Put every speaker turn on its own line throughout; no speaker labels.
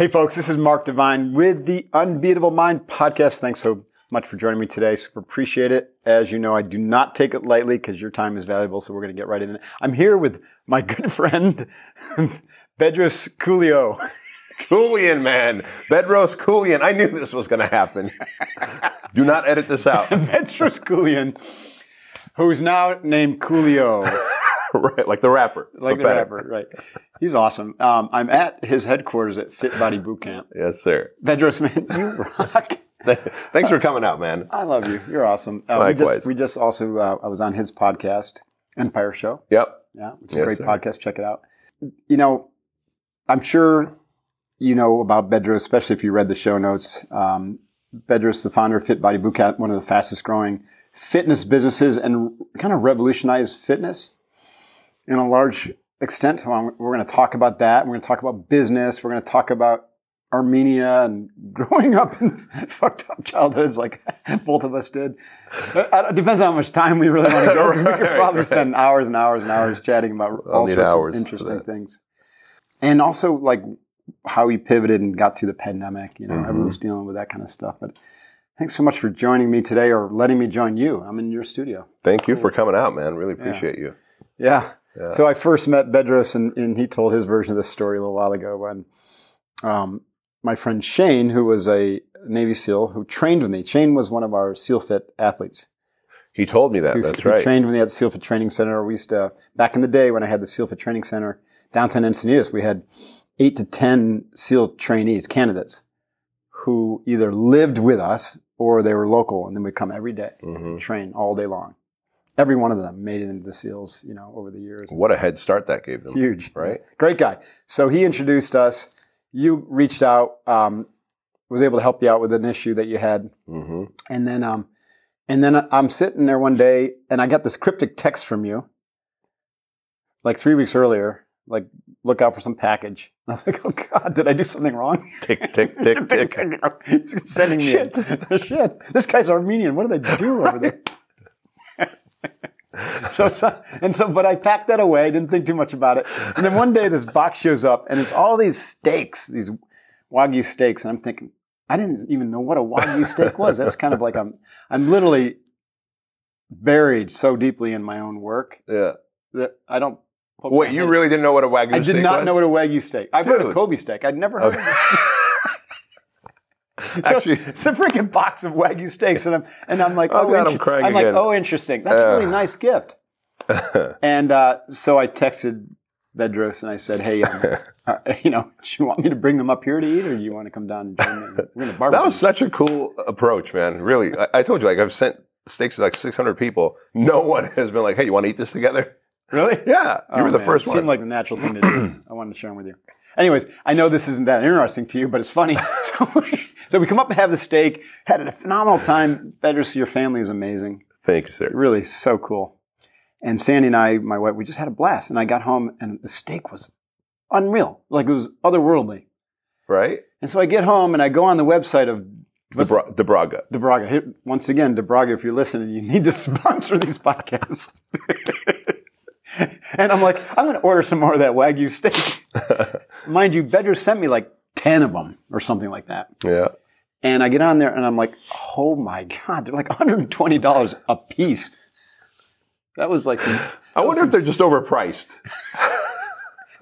Hey, folks, this is Mark Divine with the Unbeatable Mind podcast. Thanks so much for joining me today. Super appreciate it. As you know, I do not take it lightly because your time is valuable, so we're going to get right in it. I'm here with my good friend, Bedros Koulian.
Koulian, man. Bedros Koulian. I knew this was going to happen. Do not edit this out.
Bedros Koulian, who's now named Coolio.
right, like the rapper.
Like the
better.
rapper, right. He's awesome. Um, I'm at his headquarters at Fit Body Boot Camp.
Yes, sir.
Bedros, man, you rock.
Thanks for coming out, man.
I love you. You're awesome. Uh, we
Likewise.
just we just also uh, I was on his podcast, Empire Show.
Yep.
Yeah, which is
Yes,
a great
sir.
podcast. Check it out. You know, I'm sure you know about Bedros, especially if you read the show notes. Um, Bedros, the founder of Fit Body Bootcamp, one of the fastest growing fitness businesses, and kind of revolutionized fitness in a large extent. So I'm- we're going to talk about that. We're going to talk about business. We're going to talk about Armenia and growing up in fucked up childhoods like both of us did. Uh, It depends on how much time we really want to go because we could probably
right.
spend hours and hours and hours chatting about all sorts of interesting things. And also like how we pivoted and got through the pandemic. You know,
Mhm.
everyone's dealing with that kind of stuff. But thanks so much for joining me today or letting me join you. I'm in your studio.
Thank you for coming out, man. Really appreciate you.
Yeah.
Yeah.
So I first met Bedros, and, and he told his version of this story a little while ago when um, my friend Shane, who was a Navy SEAL who trained with me, Shane was one of our SEAL Fit athletes.
He told me that.
Who,
That's
who
right.
trained with me at the SEAL Fit Training Center. We used to, back in the day when I had the SEAL Fit Training Center downtown Encinitas, we had eight to 10 SEAL trainees, candidates, who either lived with us or they were local, and then we'd come every day,
Mhm.
train all day long. Every one of them made it into the SEALs, you know, over the years.
What a head start that gave them.
Huge,
Right?
Great guy. So he introduced us. You reached out, um, was able to help you out with an issue that you had,
hmm
and then, um, and then I'm sitting there one day, and I got this cryptic text from you, like three weeks earlier, like look out for some package. And I was like, oh god, did I do something wrong?
Tick, tick, tick, tick.
He's sending me shit. shit. This guy's Armenian. What do they do over there? so, so and so, but I packed that away. Didn't think too much about it. And then one day, this box shows up, and it's all these steaks, these wagyu steaks, and I'm thinking, I didn't even know what a wagyu steak was. That's kind of like I'm, I'm literally buried so deeply in my own work
Yeah.
that I don't.
Wait, you
head.
really didn't know what a wagyu
I did
steak
not
was?
know what a wagyu steak. I've heard of Kobe steak. I'd never heard
Okay.
of it. So
Actually-
it's a freaking box of wagyu steaks, and I'm and I'm like,
Oh,
oh,
God, I'm crying
I'm like,
again.
oh, interesting. That's a really
Uh.
nice gift. And uh, so I texted Bedros and I said, hey, um, uh, you know, do you want me to bring them up here to eat, or do you want to come down and join me? We're gonna barbecue.
That was such a cool approach, man. Really, I, I told you, like, I've sent steaks to like 600 people. No one has been like, "Hey, you want to eat this together?"
really.
Yeah, you
Oh,
were the
man,
first
it
one.
Seemed like the natural thing to do. I wanted to share them with you. Anyways, I know this isn't that interesting to you, but it's funny. So we, so we come up and have the steak. Had a phenomenal time. Bedros, your family is amazing.
Thank you, sir.
really so cool. And Sandy and I, my wife, we just had a blast. And I got home and the steak was unreal. Like it was otherworldly.
Right,
And so I get home and I go on the website of
Debra-
DeBragga. DeBragga. Once again, DeBragga, if you're listening, you need to sponsor these podcasts. and I'm like, I'm going to order some more of that Wagyu steak. Mind you, Bedros sent me like 10 of them or something like that.
Yeah,
And I get on there and I'm like, oh my God, they're like $120 a piece. That was like some,
I wonder if they're just overpriced.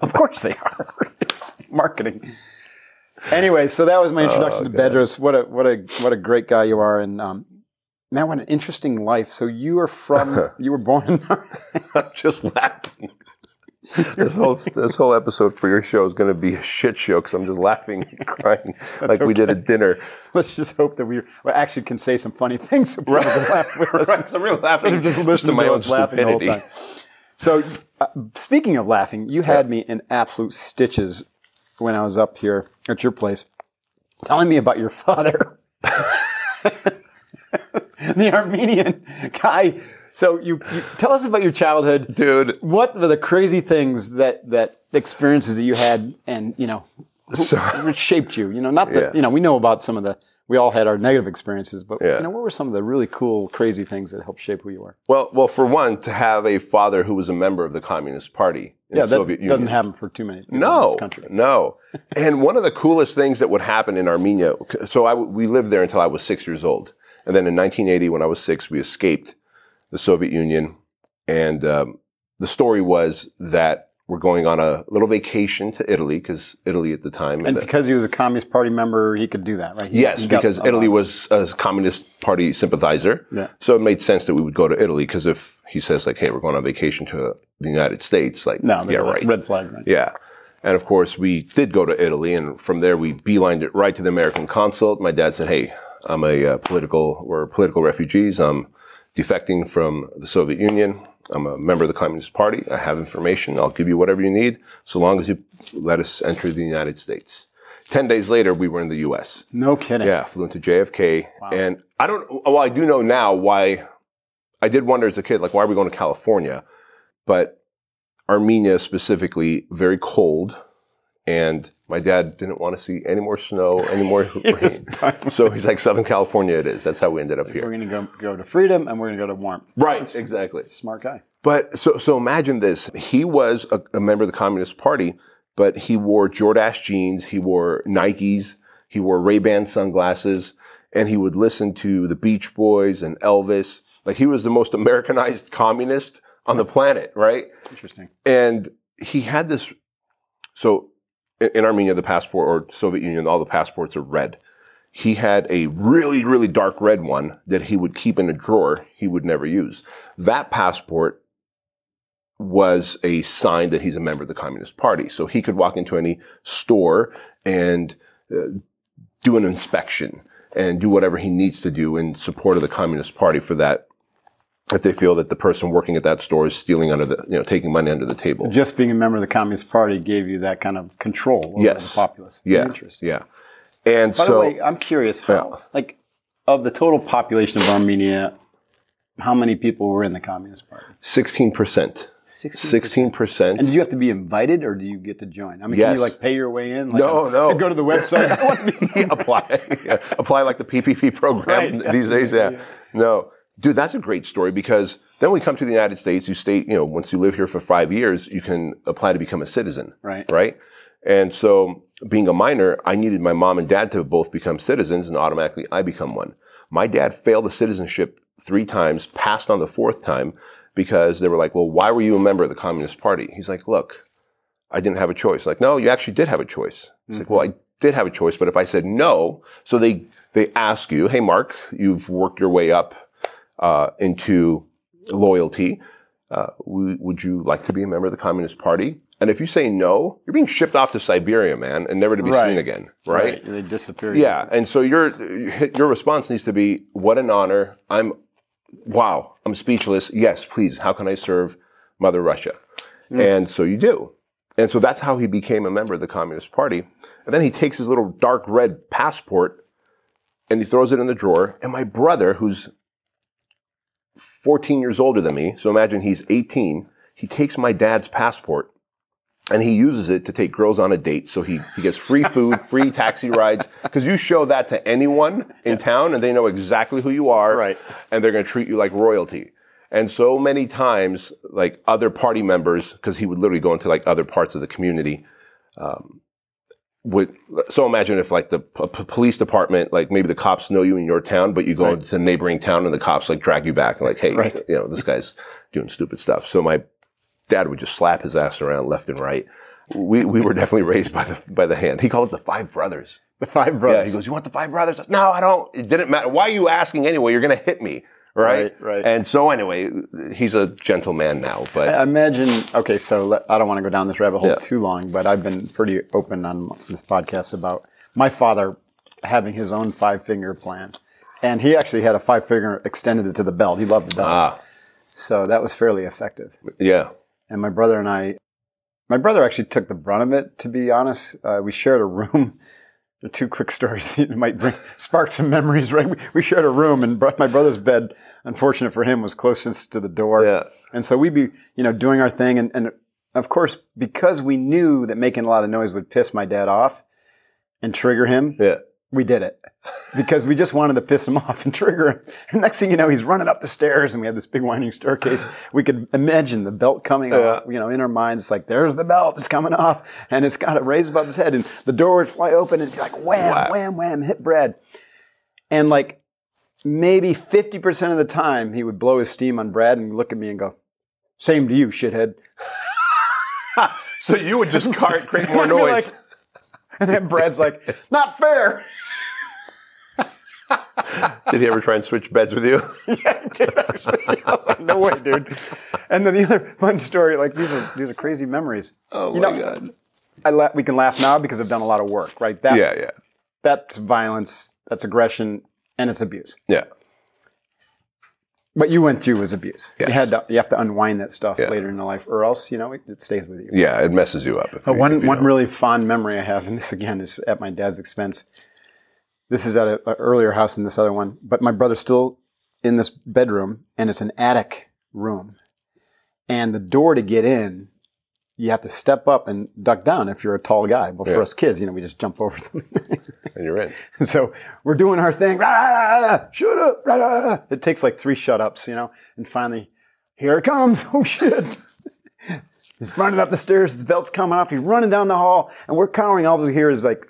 Of course they are. it's marketing. Anyway, so that was my introduction to
Oh, God.
Bedros. What a what a what a great guy you are, and um, man, what an interesting life. So you are from you were born in
I'm just laughing. This whole this whole episode for your show is going to be a shit show because I'm just laughing and crying like we did at dinner.
Let's just hope that we actually can say some funny things so people can laugh with us.
Right, so I'm really laughing
Instead of just listening
to my
to
own
us laughing the whole time. So, uh, speaking of laughing, you had me in absolute stitches when I was up here at your place, telling me about your father, the Armenian guy. So, you, you tell us about your childhood.
Dude,
What were the crazy things that that experiences that you had, and you know, who,
So-
what shaped you? You know, not that
Yeah.
you know we know about some of the we all had our negative experiences, but
Yeah.
you know, what were some of the really cool, crazy things that helped shape who you are?
Well, well, for one, to have a father who was a member of the Communist Party in
Yeah,
the
that
Soviet
doesn't
Union.
happen for too many people in
No,
this country.
no. and one of the coolest things that would happen in Armenia, so I, we lived there until I was six years old. And then in 1980, when I was six, we escaped the Soviet Union. And um, the story was that we're going on a little vacation to Italy, because Italy at the time.
And
the-
because he was a Communist Party member, he could do that, right? He-
Yes,
he
because Italy was a Communist Party sympathizer.
Yeah.
So it made sense that we would go to Italy because if he says like, "Hey, we're going on vacation to the United States," like,
No,
yeah, right,
red flag, right?
yeah. And of course, we did go to Italy, and from there we beelined it right to the American consulate. My dad said, "Hey, I'm a uh, political, we're political refugees. I'm defecting from the Soviet Union. I'm a member of the Communist Party. I have information. I'll give you whatever you need, so long as you let us enter the United States." Ten days later, we were in the U.S.
No kidding.
Yeah, flew into JFK, and I don't. Well, I do know now why. I did wonder as a kid, like, why are we going to California? But Armenia specifically, very cold, and my dad didn't want to see any more snow, any more rain. So he's like, Southern California, it is. That's how we ended up here.
We're going to go go to freedom, and we're going to go to warmth.
Right, exactly.
Smart guy.
But so so imagine this. He was a, a member of the Communist Party, but he wore Jordache jeans, he wore Nikes, he wore Ray-Ban sunglasses, and he would listen to the Beach Boys and Elvis. Like he was the most Americanized communist on the planet, right?
Interesting.
And he had this so in, Armenia the passport or Soviet Union all the passports are red. He had a really really dark red one that he would keep in a drawer he would never use. That passport was a sign that he's a member of the Communist Party. So he could walk into any store and uh, do an inspection and do whatever he needs to do in support of the Communist Party for that. If they feel that the person working at that store is stealing under the, you know, taking money under the table.
Just being a member of the Communist Party gave you that kind of control over
Yes.
the populace.
Yeah.
Interesting.
Yeah. And
By
so,
the way, I'm curious how, like, of the total population of Armenia, how many people were in the Communist Party?
16%.
16.
16%.
And did you have to be invited, or do you get to join? I mean, can you like pay your way in? Like
No, no.
Go to the website. I want to be-
apply yeah, apply like the PPP program
Right.
these days. Yeah. No, dude, that's a great story because then we come to the United States. You stay, you know, once you live here for five years, you can apply to become a citizen.
Right.
Right. And so, being a minor, I needed my mom and dad to both become citizens, and automatically I become one. My dad failed the citizenship three times, passed on the fourth time because they were like, "Well, why were you a member of the Communist Party?" He's like, "Look, I didn't have a choice. Like, no, you actually did have a choice. It's like, well, mm-hmm. I did have a choice, but if I said no, so they they ask you, hey, Mark, you've worked your way up uh, into loyalty. Uh, would you like to be a member of the Communist Party? And if you say no, you're being shipped off to Siberia, man, and never to be
Right.
seen again, right?
And they disappear.
Yeah, and so your your response needs to be, "What an honor! I'm, wow, I'm speechless. Yes, please. How can I serve Mother Russia?" And so you do, and so that's how he became a member of the Communist Party. And then he takes his little dark red passport and he throws it in the drawer. And my brother, who's 14 years older than me, so imagine he's 18, he takes my dad's passport and he uses it to take girls on a date. So he, he gets free food, free taxi rides. Because you show that to anyone in town and they know exactly who you are.
Right.
And they're going to treat you like royalty. And so many times, like other party members, because he would literally go into like other parts of the community, um, would so imagine if like the p- police department, like maybe the cops know you in your town, but you go
Right.
to a neighboring town and the cops like drag you back and like, hey,
Right.
you know, this guy's doing stupid stuff. So my dad would just slap his ass around left and right. We we were definitely raised by the by the hand. He called it the five brothers.
The five
Yeah,
brothers.
he goes, "You want the five brothers?" No, I don't. It didn't matter. Why are you asking anyway? You're going to hit me, right?
Right, right.
And so anyway, he's a gentleman now, but
I imagine. Okay, so let, I don't want to go down this rabbit hole
Yeah.
too long, but I've been pretty open on this podcast about my father having his own five finger plan, and he actually had a five finger extended it to the belt. He loved the belt,
ah,
so that was fairly effective.
yeah,
And my brother and I, my brother actually took the brunt of it. To be honest, uh, we shared a room. The two quick stories that might bring spark some memories. Right, we, we shared a room, and bro- my brother's bed, unfortunate for him, was closest to the door.
yeah,
And so we'd be, you know, doing our thing. And, and of course, because we knew that making a lot of noise would piss my dad off and trigger him,
yeah.
We did it. because we just wanted to piss him off and trigger him. And next thing you know, he's running up the stairs and we had this big winding staircase. We could imagine the belt coming off, you know, in our minds. It's like, there's the belt, it's coming off. And it's got it raised above his head and the door would fly open and be like, wham,
Wow.
wham, wham, hit Brad. And like maybe 50% of the time he would blow his steam on Brad and look at me and go, same to you, shithead.
So you would just create more noise.
like- and then Brad's like, not fair.
Did he ever try and switch beds with you?
yeah, I did actually. I was like, no way, dude. And then the other fun story, like these are these are crazy memories.
Oh
You
my
know,
god.
I la- we can laugh now because I've done a lot of work, right? That,
Yeah, yeah,
That's violence, that's aggression, and it's abuse.
yeah.
What you went through was abuse.
Yes.
You had to, you have to unwind that stuff
Yeah.
later in the life, or else you know it, it stays with you.
Yeah, it messes you up.
But uh,
you-
one one
don't.
really fond memory I have, and this again is at my dad's expense. This is at an earlier house than this other one, but my brother's still in this bedroom, and it's an attic room, and the door to get in, you have to step up and duck down if you're a tall guy. But for
Yeah.
us kids, you know, we just jump over them.
and you're in.
so we're doing our thing. Rah, rah, rah, shut up. It takes like three shut ups, you know, and finally, here it comes. Oh shit. He's running up the stairs. His belt's coming off. He's running down the hall, and we're cowering. All we hear is like,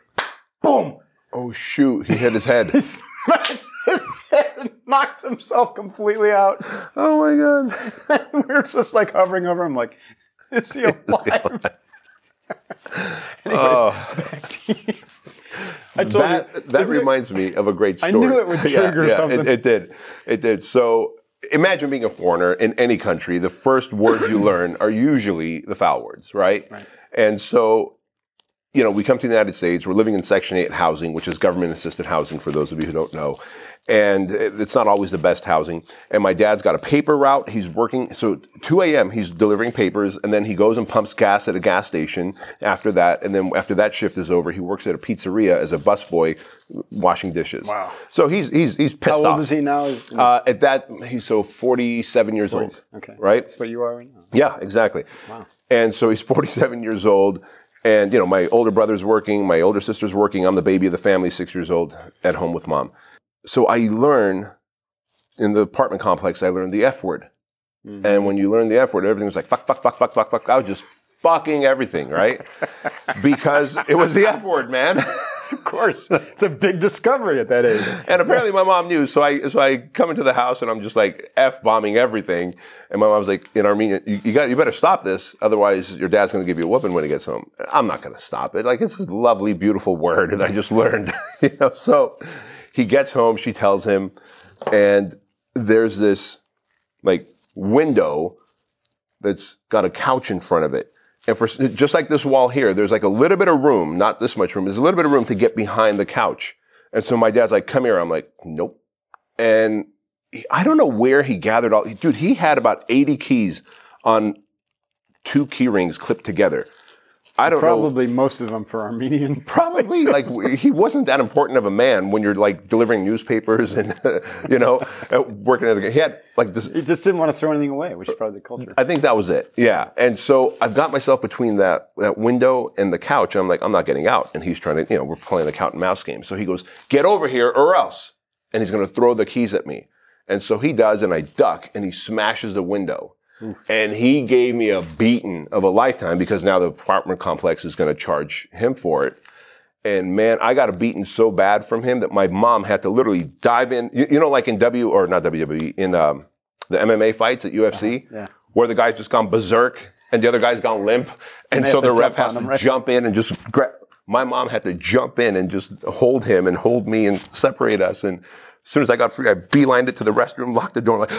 boom.
Oh shoot! He hit his head.
He smashed his head and knocked himself completely out.
oh my god!
We're just like hovering over him, like, is he alive? Anyways,
Oh,
back to you. I told
that
you,
that reminds me of a great story.
I
story.
knew it would
Yeah,
trigger
yeah,
something.
It, it did. It did. So imagine being a foreigner in any country. The first words you learn are usually the foul words, right?
Right.
And so, you know, we come to the United States. We're living in Section Eight housing, which is government-assisted housing. For those of you who don't know, and it's not always the best housing. And my dad's got a paper route. He's working. So 2 a.m. He's delivering papers, and then he goes and pumps gas at a gas station. After that, and then after that shift is over, he works at a pizzeria as a busboy, washing dishes.
Wow.
So he's he's he's pissed off.
How old
off.
is he now?
Uh, at that, he's so 47 years old.
okay.
Right?
That's what you are right now.
Yeah, exactly.
Wow.
And so he's 47 years old. And, you know, my older brother's working, my older sister's working. I'm the baby of the family, six years old, at home with mom. So I learn in the apartment complex, I learned the F word.
Mm-hmm.
And when you learn the F word, everything was like fuck, fuck, fuck, fuck, fuck, fuck. I was just fucking everything, right? because it was the F word, man.
Of course. it's a big discovery at that age.
And apparently my mom knew. So I so I come into the house and I'm just like f bombing everything. And my mom's like, in Armenian, you, you got you better stop this, otherwise your dad's gonna give you a whooping when he gets home. I'm not gonna stop it. Like it's a lovely, beautiful word, that I just learned. you know, so he gets home, she tells him, and there's this like window that's got a couch in front of it. And for just like this wall here, there's like a little bit of room, not this much room. There's a little bit of room to get behind the couch. And so my dad's like, "Come here." I'm like, "Nope." And he- I don't know where he gathered all. Dude, he had about 80 keys on two key rings clipped together. I don't know.
Probably most of them for Armenian.
Probably like he wasn't that important of a man when you're like delivering newspapers and you know uh, working at a, he had like this
He just didn't want to throw anything away, which is probably the culture.
I think that was it. Yeah. And so I've got myself between that, that window and the couch. I'm like, I'm not getting out. And he's trying to, you know, we're playing the cat and mouse game. So he goes, get over here or else. And he's going to throw the keys at me. And so he does, and I duck, and he smashes the window. And he gave me a beating of a lifetime because now the apartment complex is going to charge him for it. And man, I got a beating so bad from him that my mom had to literally dive in. You, you know, like in W or not WWE in um, the MMA fights at UFC,
yeah.
where the guy's just gone berserk and the other guy's gone limp, and, so the ref has to
right?
jump in and just grab. My mom had to jump in and just hold him and hold me and separate us. And as soon as I got free, I beelined it to the restroom, locked the door, like.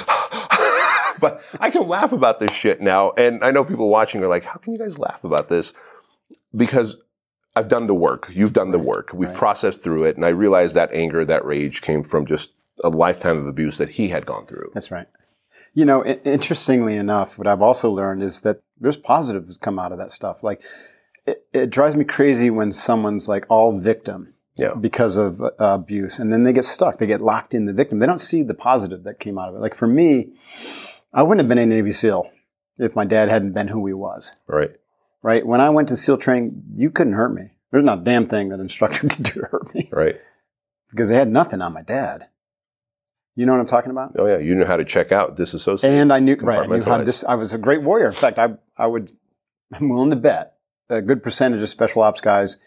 But I can laugh about this shit now, and I know people watching are like, "How can you guys laugh about this?" Because I've done the work. You've done the work. We've processed through it, and I realized that anger, that rage, came from just a lifetime of abuse that he had gone through.
That's right. You know, i- interestingly enough, what I've also learned is that there's positives come out of that stuff. Like, it, it drives me crazy when someone's like all victim
Yeah.
because of uh, abuse, and then they get stuck. They get locked in the victim. They don't see the positive that came out of it. Like for me, I wouldn't have been a Navy SEAL if my dad hadn't been who he was.
Right.
Right? When I went to SEAL training, you couldn't hurt me. There's not a damn thing that instructor could do to hurt me.
Right.
because they had nothing on my dad. You know what I'm talking about?
Oh yeah, you knew how to check out, disassociate.
And I knew right. I knew how to dis- I was a great warrior. In fact, I I would I'm willing to bet that a good percentage of special ops guys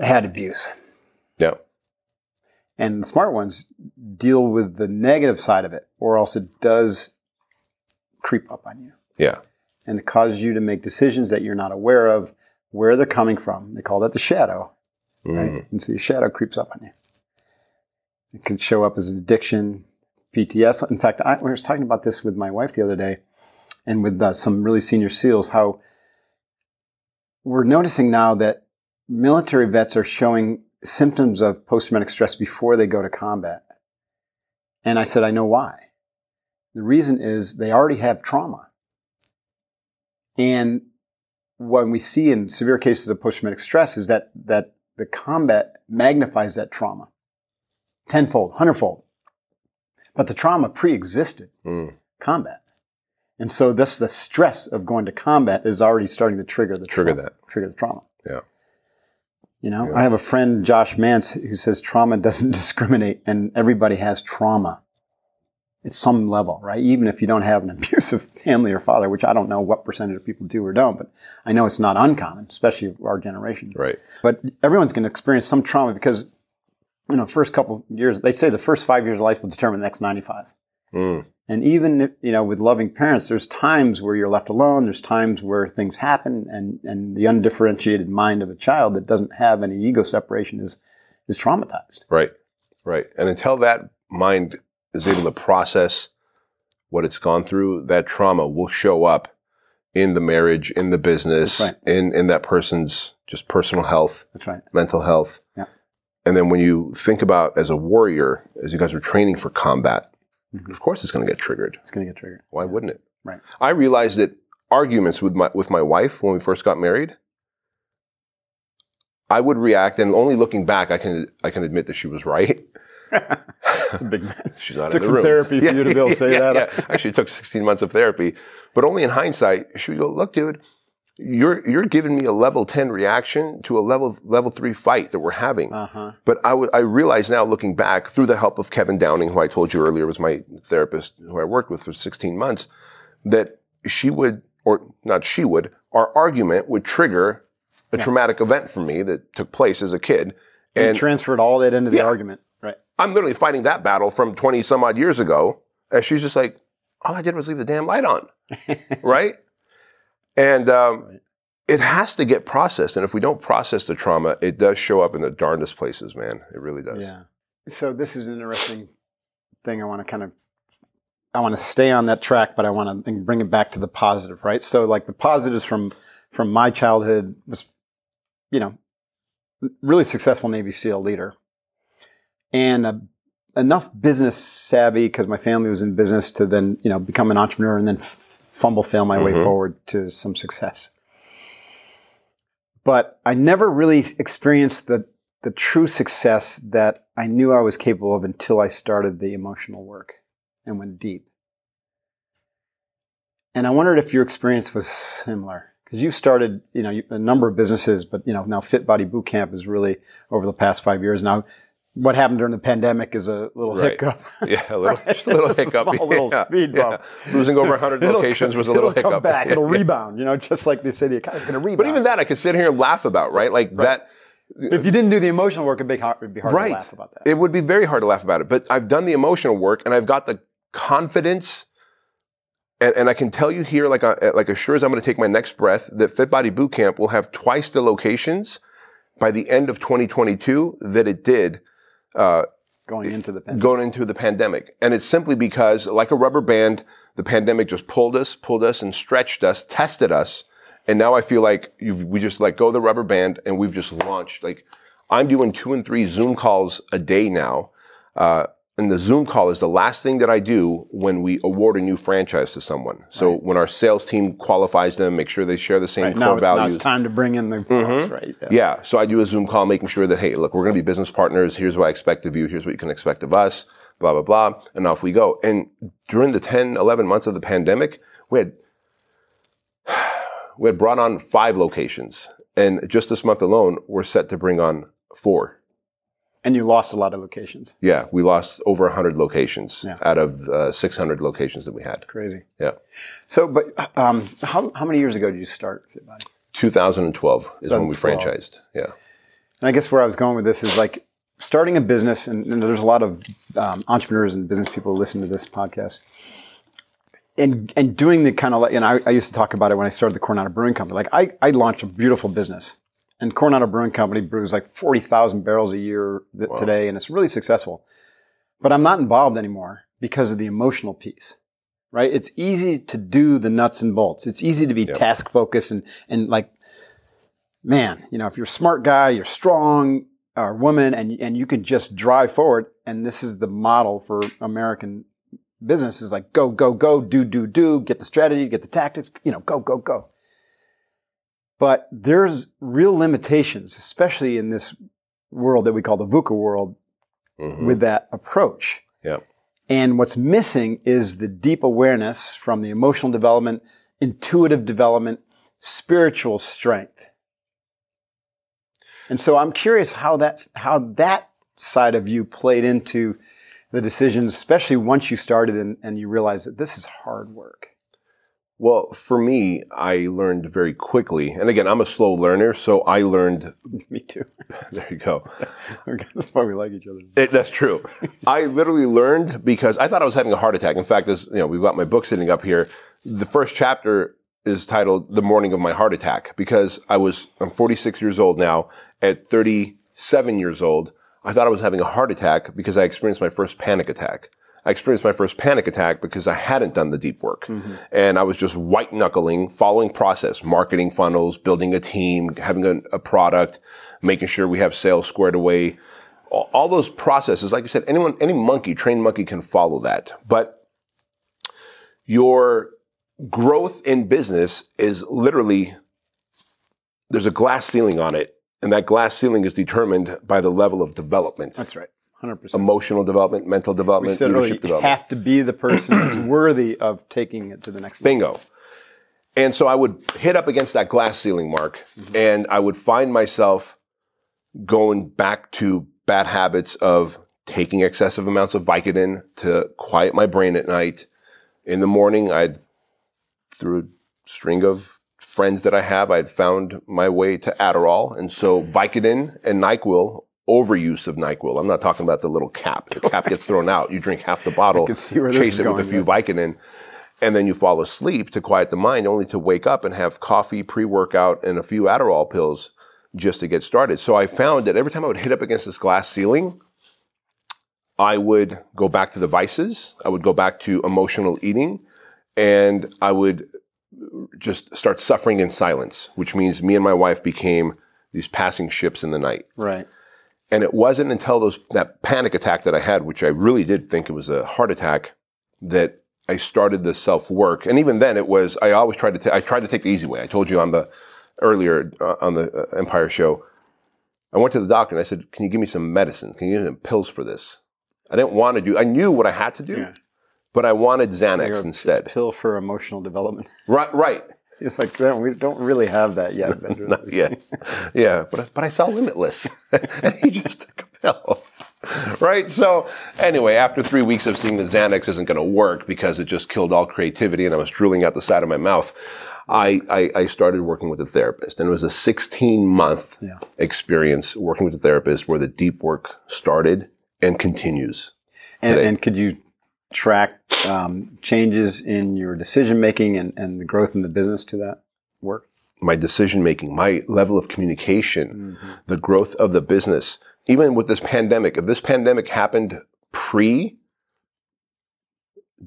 had abuse. And smart ones deal with the negative side of it, or else it does creep up on you.
Yeah.
And it causes you to make decisions that you're not aware of, where they're coming from. They call that the shadow. Right?
Mm.
And so your shadow creeps up on you. It can show up as an addiction, PTS. In fact, I, I was talking about this with my wife the other day and with uh, some really senior SEALs, how we're noticing now that military vets are showing symptoms of post traumatic stress before they go to combat. And I said, I know why. The reason is they already have trauma. And what we see in severe cases of post traumatic stress is that, that the combat magnifies that trauma tenfold, hundredfold. But the trauma pre existed
Mm.
combat. And so this the stress of going to combat is already starting to trigger the
Trigger
trauma,
that.
trigger the trauma.
Yeah.
You know,
Yeah.
I have a friend, Josh Mantz, who says trauma doesn't discriminate and everybody has trauma at some level, right? Even if you don't have an abusive family or father, which I don't know what percentage of people do or don't, but I know it's not uncommon, especially our generation.
Right.
But everyone's going to experience some trauma because, you know, first couple years, they say the first five years of life will determine the next 95.
Mm.
And even if, you know, with loving parents, there's times where you're left alone. There's times where things happen, and and the undifferentiated mind of a child that doesn't have any ego separation is is traumatized.
Right. Right. And until that mind is able to process what it's gone through, that trauma will show up in the marriage, in the business,
That's
in, in that person's just personal health,
That's right.
mental health.
Yeah.
And then when you think about as a warrior, as you guys were training for combat,
Mhm.
of course it's going to get triggered.
It's going to get triggered.
Why wouldn't it?
Right.
I realized that arguments with my with my wife when we first got married, I would react, and only looking back, I can I can admit that she was right.
It's a big man.
She's not
Took some
room.
therapy for you to be able to say
yeah,
that.
yeah. Actually, it took 16 months of therapy, but only in hindsight, she would go, "Look, dude, you're you're giving me a level 10 reaction to a level level three fight that we're having."
Uh huh.
But I I realize now, looking back, through the help of Kevin Downing, who I told you earlier was my therapist, who I worked with for 16 months, that she would, or not she would, our argument would trigger a traumatic event for me that took place as a kid.
And
And
transferred all that into the
Yeah.
argument. Right.
I'm literally fighting that battle from 20 some odd years ago. And she's just like, all I did was leave the damn light on. right? And um, it has to get processed. And if we don't process the trauma, it does show up in the darndest places, man. It really does.
Yeah. So this is an interesting thing. I want to kind of, I want to stay on that track, but I want to bring it back to the positive, right? So like the positives from from my childhood was, you know, really successful Navy SEAL leader, and uh, enough business savvy because my family was in business to then you know become an entrepreneur and then f- fumble fail my way
Mhm.
forward to some success. But I never really experienced the the true success that I knew I was capable of until I started the emotional work and went deep. And I wondered if your experience was similar because you've started, you know, a number of businesses, but you know, now Fit Body Boot Camp is really over the past five years. Now, what happened during the pandemic is a little
Right.
hiccup.
Yeah, a little,
Right.
little
Just a small little
Yeah,
speed
yeah.
bump.
Losing over 100
It'll-
locations was a little
it'll come
hiccup.
back. It'll rebound. You know, just like they say, the economy's going to rebound.
But even that, I could sit here and laugh about, right? Like that.
Uh, if you didn't do the emotional work, it'd be hard, it'd be hard
Right.
to laugh about that.
It would be very hard to laugh about it. But I've done the emotional work and I've got the confidence. And, and I can tell you here, like, I, like as sure as I'm going to take my next breath, that Fit Body Boot Camp will have twice the locations by the end of 2022 that it did uh,
going into the pandemic.
going into the pandemic. And it's simply because, like a rubber band, the pandemic just pulled us, pulled us, and stretched us, tested us. And now I feel like you've, we just let go of the rubber band and we've just launched. Like I'm doing two and three Zoom calls a day now. Uh, and the Zoom call is the last thing that I do when we award a new franchise to someone. So when our sales team qualifies them, make sure they share the same
Right,
core
now, now
values.
it's time to bring in the boss, mm-hmm. right?
Yeah. So I do a Zoom call making sure that, hey, look, we're going to be business partners. Here's what I expect of you. Here's what you can expect of us, blah, blah, blah. And off we go. And during the 10, 11 months of the pandemic, we had, we had brought on five locations. And just this month alone, we're set to bring on four.
And you lost a lot of locations.
Yeah, we lost over 100 locations
Yeah.
out of uh, 600 locations that we had.
Crazy.
Yeah.
So, but um, how, how many years ago did you start FitBody?
2012 is when we franchised. Yeah.
And I guess where I was going with this is like starting a business, and, and there's a lot of um, entrepreneurs and business people who listen to this podcast. And, and doing the kind of like, and I, I used to talk about it when I started the Coronado Brewing Company. Like I, I launched a beautiful business, and Coronado Brewing Company brews like forty thousand barrels a year th- today, and it's really successful. But I'm not involved anymore because of the emotional piece, right? It's easy to do the nuts and bolts. It's easy to be task focused and and like man, you know, if you're a smart guy, you're strong or woman, and and you can just drive forward. And this is the model for American business: is like go, go, go, do, do, do, get the strategy, get the tactics, you know, go, go, go. But there's real limitations, especially in this world that we call the VUCA world,
Mhm.
with that approach.
Yeah.
And what's missing is the deep awareness from the emotional development, intuitive development, spiritual strength. And so I'm curious how that's how that side of you played into the decisions, especially once you started and, and you realized that this is hard work.
Well, for me, I learned very quickly. And again, I'm a slow learner, so I learned.
Me too.
There you go.
that's why we like each other.
It, that's true. I literally learned because I thought I was having a heart attack. In fact, as you know, we've got my book sitting up here. The first chapter is titled "The Morning of My Heart Attack" because I was I'm 46 years old now. At 37 years old, I thought I was having a heart attack because I experienced my first panic attack. I experienced my first panic attack because I hadn't done the deep work. And I was just white knuckling, following process, marketing funnels, building a team, having a, a product, making sure we have sales squared away. All, all those processes, like you said, anyone, any monkey, trained monkey can follow that. But your growth in business is literally, there's a glass ceiling on it. And that glass ceiling is determined by the level of development,
That's right. 100%.
emotional development, mental
we
development,
said earlier,
leadership
you
development.
have to be the person that's worthy of taking it to the next level.
Bingo. And so I would hit up against that glass ceiling mark mm-hmm. and I would find myself going back to bad habits of taking excessive amounts of Vicodin to quiet my brain at night. In the morning, I'd, through a string of friends that I have, I'd found my way to Adderall. And so mm-hmm. Vicodin and NyQuil, overuse of NyQuil. I'm not talking about the little cap. The cap gets thrown out. You drink half the bottle,
can see where this
chase it with a few Vicodin and then you fall asleep to quiet the mind only to wake up and have coffee, pre-workout, and a few Adderall pills just to get started. So I found that every time I would hit up against this glass ceiling, I would go back to the vices. I would go back to emotional eating and I would just start suffering in silence, which means me and my wife became these passing ships in the night.
Right.
And it wasn't until those that panic attack that I had, which I really did think it was a heart attack, that I started the self work. And even then, it was I always tried to ta- I tried to take the easy way. I told you on the earlier uh, on the uh, Empire show. I went to the doctor and I said, "Can you give me some medicine? Can you give me some pills for this?" I didn't want to do. I knew what I had to do,
Yeah.
but I wanted Xanax instead.
Pill for emotional development.
Right, right.
It's like we don't really have that yet. Benjamin."
Yeah, yeah, but but I saw Limitless, and he just took a pill, right? So anyway, after three weeks of seeing that Xanax isn't going to work because it just killed all creativity, and I was drooling out the side of my mouth, I I, I started working with a therapist, and it was a 16 month
Yeah.
experience working with a therapist where the deep work started and continues.
And, and could you track um, changes in your decision making and, and the growth in the business to that work?
my decision making, my level of communication, mm-hmm. the growth of the business. Even with this pandemic, if this pandemic happened pre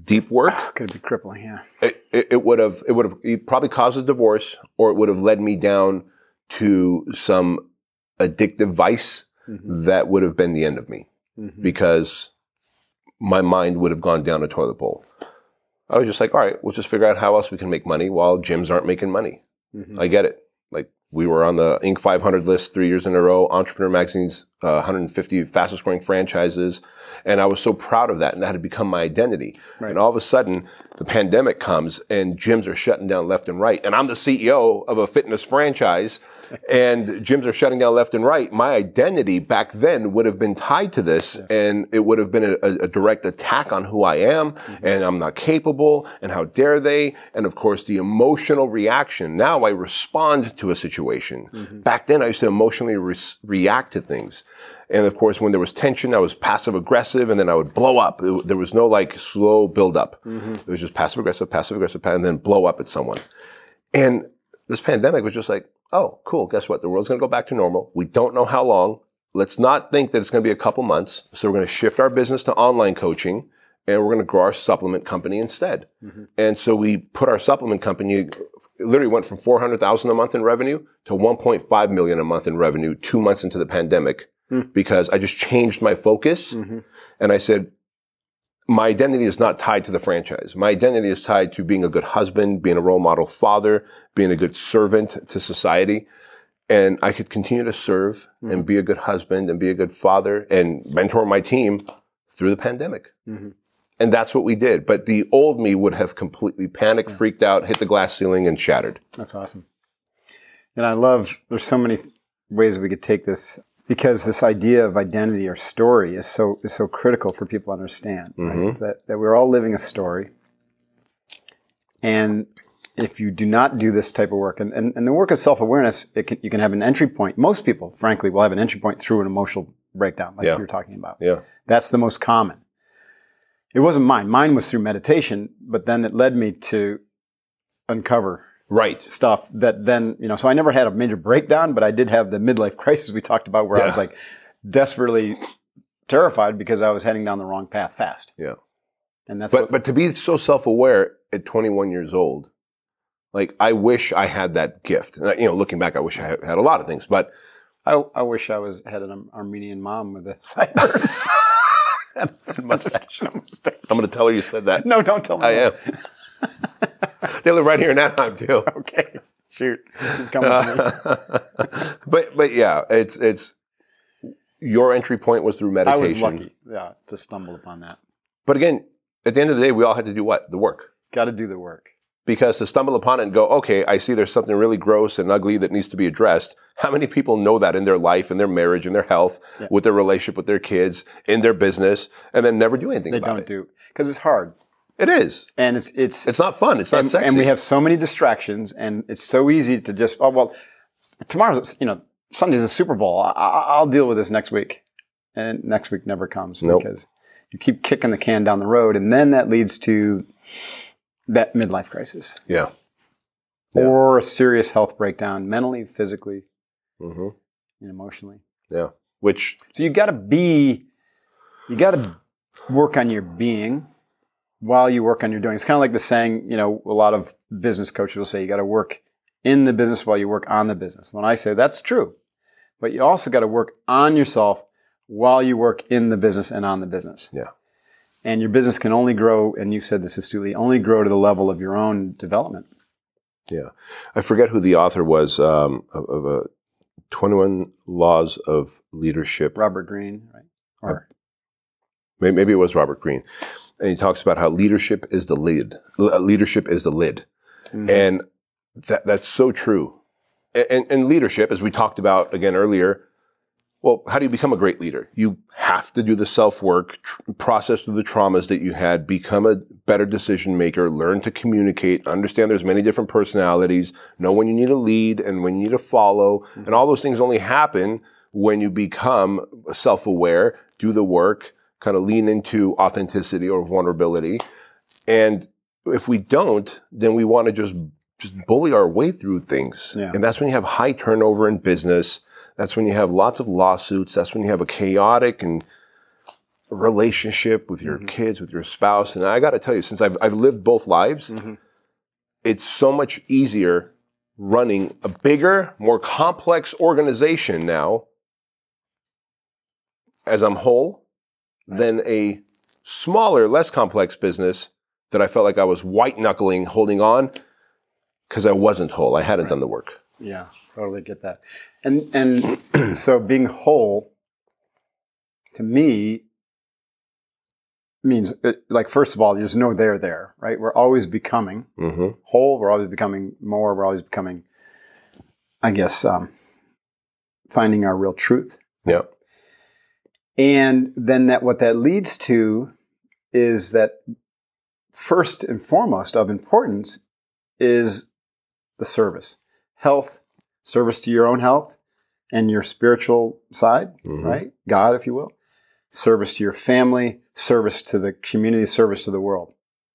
deep work,
Could be crippling. Yeah.
it, it, it would have it would have it probably caused a divorce, or it would have led me down to some addictive vice mm-hmm. that would have been the end of me mm-hmm. because my mind would have gone down a toilet bowl. I was just like, all right, we'll just figure out how else we can make money while gyms aren't making money. I get it. Like we were on the Inc. 500 list three years in a row, Entrepreneur Magazine's uh, 150 fastest growing franchises, and I was so proud of that, and that had become my identity. And all of a sudden, the pandemic comes, and gyms are shutting down left and right, and I'm the CEO of a fitness franchise, and gyms are shutting down left and right. My identity back then would have been tied to this yes. and it would have been a, a, direct attack on who I am mm-hmm. and I'm not capable and how dare they? And of course, the emotional reaction. Now I respond to a situation. Mm-hmm. Back then I used to emotionally re- react to things. And of course, when there was tension, I was passive aggressive and then I would blow up. It, there was no like slow build up. Mm-hmm. It was just passive aggressive, passive aggressive, and then blow up at someone. And this pandemic was just like, oh, cool. Guess what? The world's going to go back to normal. We don't know how long. Let's not think that it's going to be a couple months. So we're going to shift our business to online coaching and we're going to grow our supplement company instead. Mm-hmm. And so we put our supplement company literally went from 400,000 a month in revenue to 1.5 million a month in revenue two months into the pandemic mm. because I just changed my focus. Mm-hmm. And I said, my identity is not tied to the franchise. My identity is tied to being a good husband, being a role model father, being a good servant to society. And I could continue to serve mm-hmm. and be a good husband and be a good father and mentor my team through the pandemic. Mm-hmm. And that's what we did. But the old me would have completely panicked, yeah. freaked out, hit the glass ceiling and shattered.
That's awesome. And I love, there's so many ways we could take this because this idea of identity or story is so is so critical for people to understand. Right? Mm-hmm. that, that we're all living a story. And if you do not do this type of work, and, and, and the work of self awareness, you can have an entry point. Most people, frankly, will have an entry point through an emotional breakdown, like yeah. you were talking about.
Yeah.
That's the most common. It wasn't mine. Mine was through meditation, but then it led me to uncover
right
stuff that then you know so i never had a major breakdown but i did have the midlife crisis we talked about where yeah. i was like desperately terrified because i was heading down the wrong path fast
yeah
and that's
but
what,
but to be so self-aware at 21 years old like i wish i had that gift you know looking back i wish i had a lot of things but
i, I wish i was had an armenian mom with a sideburns
I'm going to tell her you said that.
No, don't tell me.
I am. They live right here in Anaheim too.
Okay, shoot, but
but yeah, it's it's your entry point was through meditation. I
was lucky, yeah, to stumble upon that.
But again, at the end of the day, we all had to do what the work.
Got to do the work.
Because to stumble upon it and go, okay, I see there's something really gross and ugly that needs to be addressed. How many people know that in their life, in their marriage, in their health, yeah. with their relationship with their kids, in their business, and then never do anything
they
about
it? They don't do because it's hard.
It is,
and it's it's
it's not fun. It's not
and,
sexy,
and we have so many distractions, and it's so easy to just oh well, tomorrow's you know Sunday's the Super Bowl. I, will deal with this next week, and next week never comes
nope.
because you keep kicking the can down the road, and then that leads to that midlife crisis.
Yeah.
yeah. Or a serious health breakdown, mentally, physically, mm-hmm. and emotionally.
Yeah. Which
so you got to be, you got to work on your being while you work on your doing. It's kind of like the saying, you know, a lot of business coaches will say you got to work in the business while you work on the business. When I say that's true, but you also got to work on yourself while you work in the business and on the business.
Yeah.
And your business can only grow, and you said this astutely, only grow to the level of your own development.
Yeah. I forget who the author was um, of, of a 21 Laws of Leadership.
Robert Greene, right?
Or maybe it was Robert Greene and he talks about how leadership is the lid. leadership is the lid, mm-hmm. and that that's so true. And, and, leadership, as we talked about again earlier, well, how do you become a great leader? You have to do the self work, tr- process through the traumas that you had, become a better decision maker, learn to communicate, understand there's many different personalities, know when you need to lead and when you need to follow, mm-hmm. and all those things only happen when you become self aware, do the work, kind of lean into authenticity or vulnerability. And if we don't, then we want to just just bully our way through things. Yeah. And that's when you have high turnover in business. That's when you have lots of lawsuits. That's when you have a chaotic and relationship with your mm-hmm. kids, with your spouse. And I got to tell you, since I've, I've lived both lives, mm-hmm. it's so much easier running a bigger, more complex organization now as I'm whole than a smaller, less complex business that I felt like I was white knuckling, holding on because I wasn't whole. I hadn't right. done the work.
Yeah, totally get that. And and so being whole to me means it, like first of all, there's no there there, right? We're always becoming mm-hmm. whole. We're always becoming more. We're always becoming, I guess, um, finding our real truth.
Yeah.
And then that what that leads to is that first and foremost of importance is the service. Health, service to your own health and your spiritual side,
Mhm.
right? God, if you will. Service to your family, service to the community, service to the world.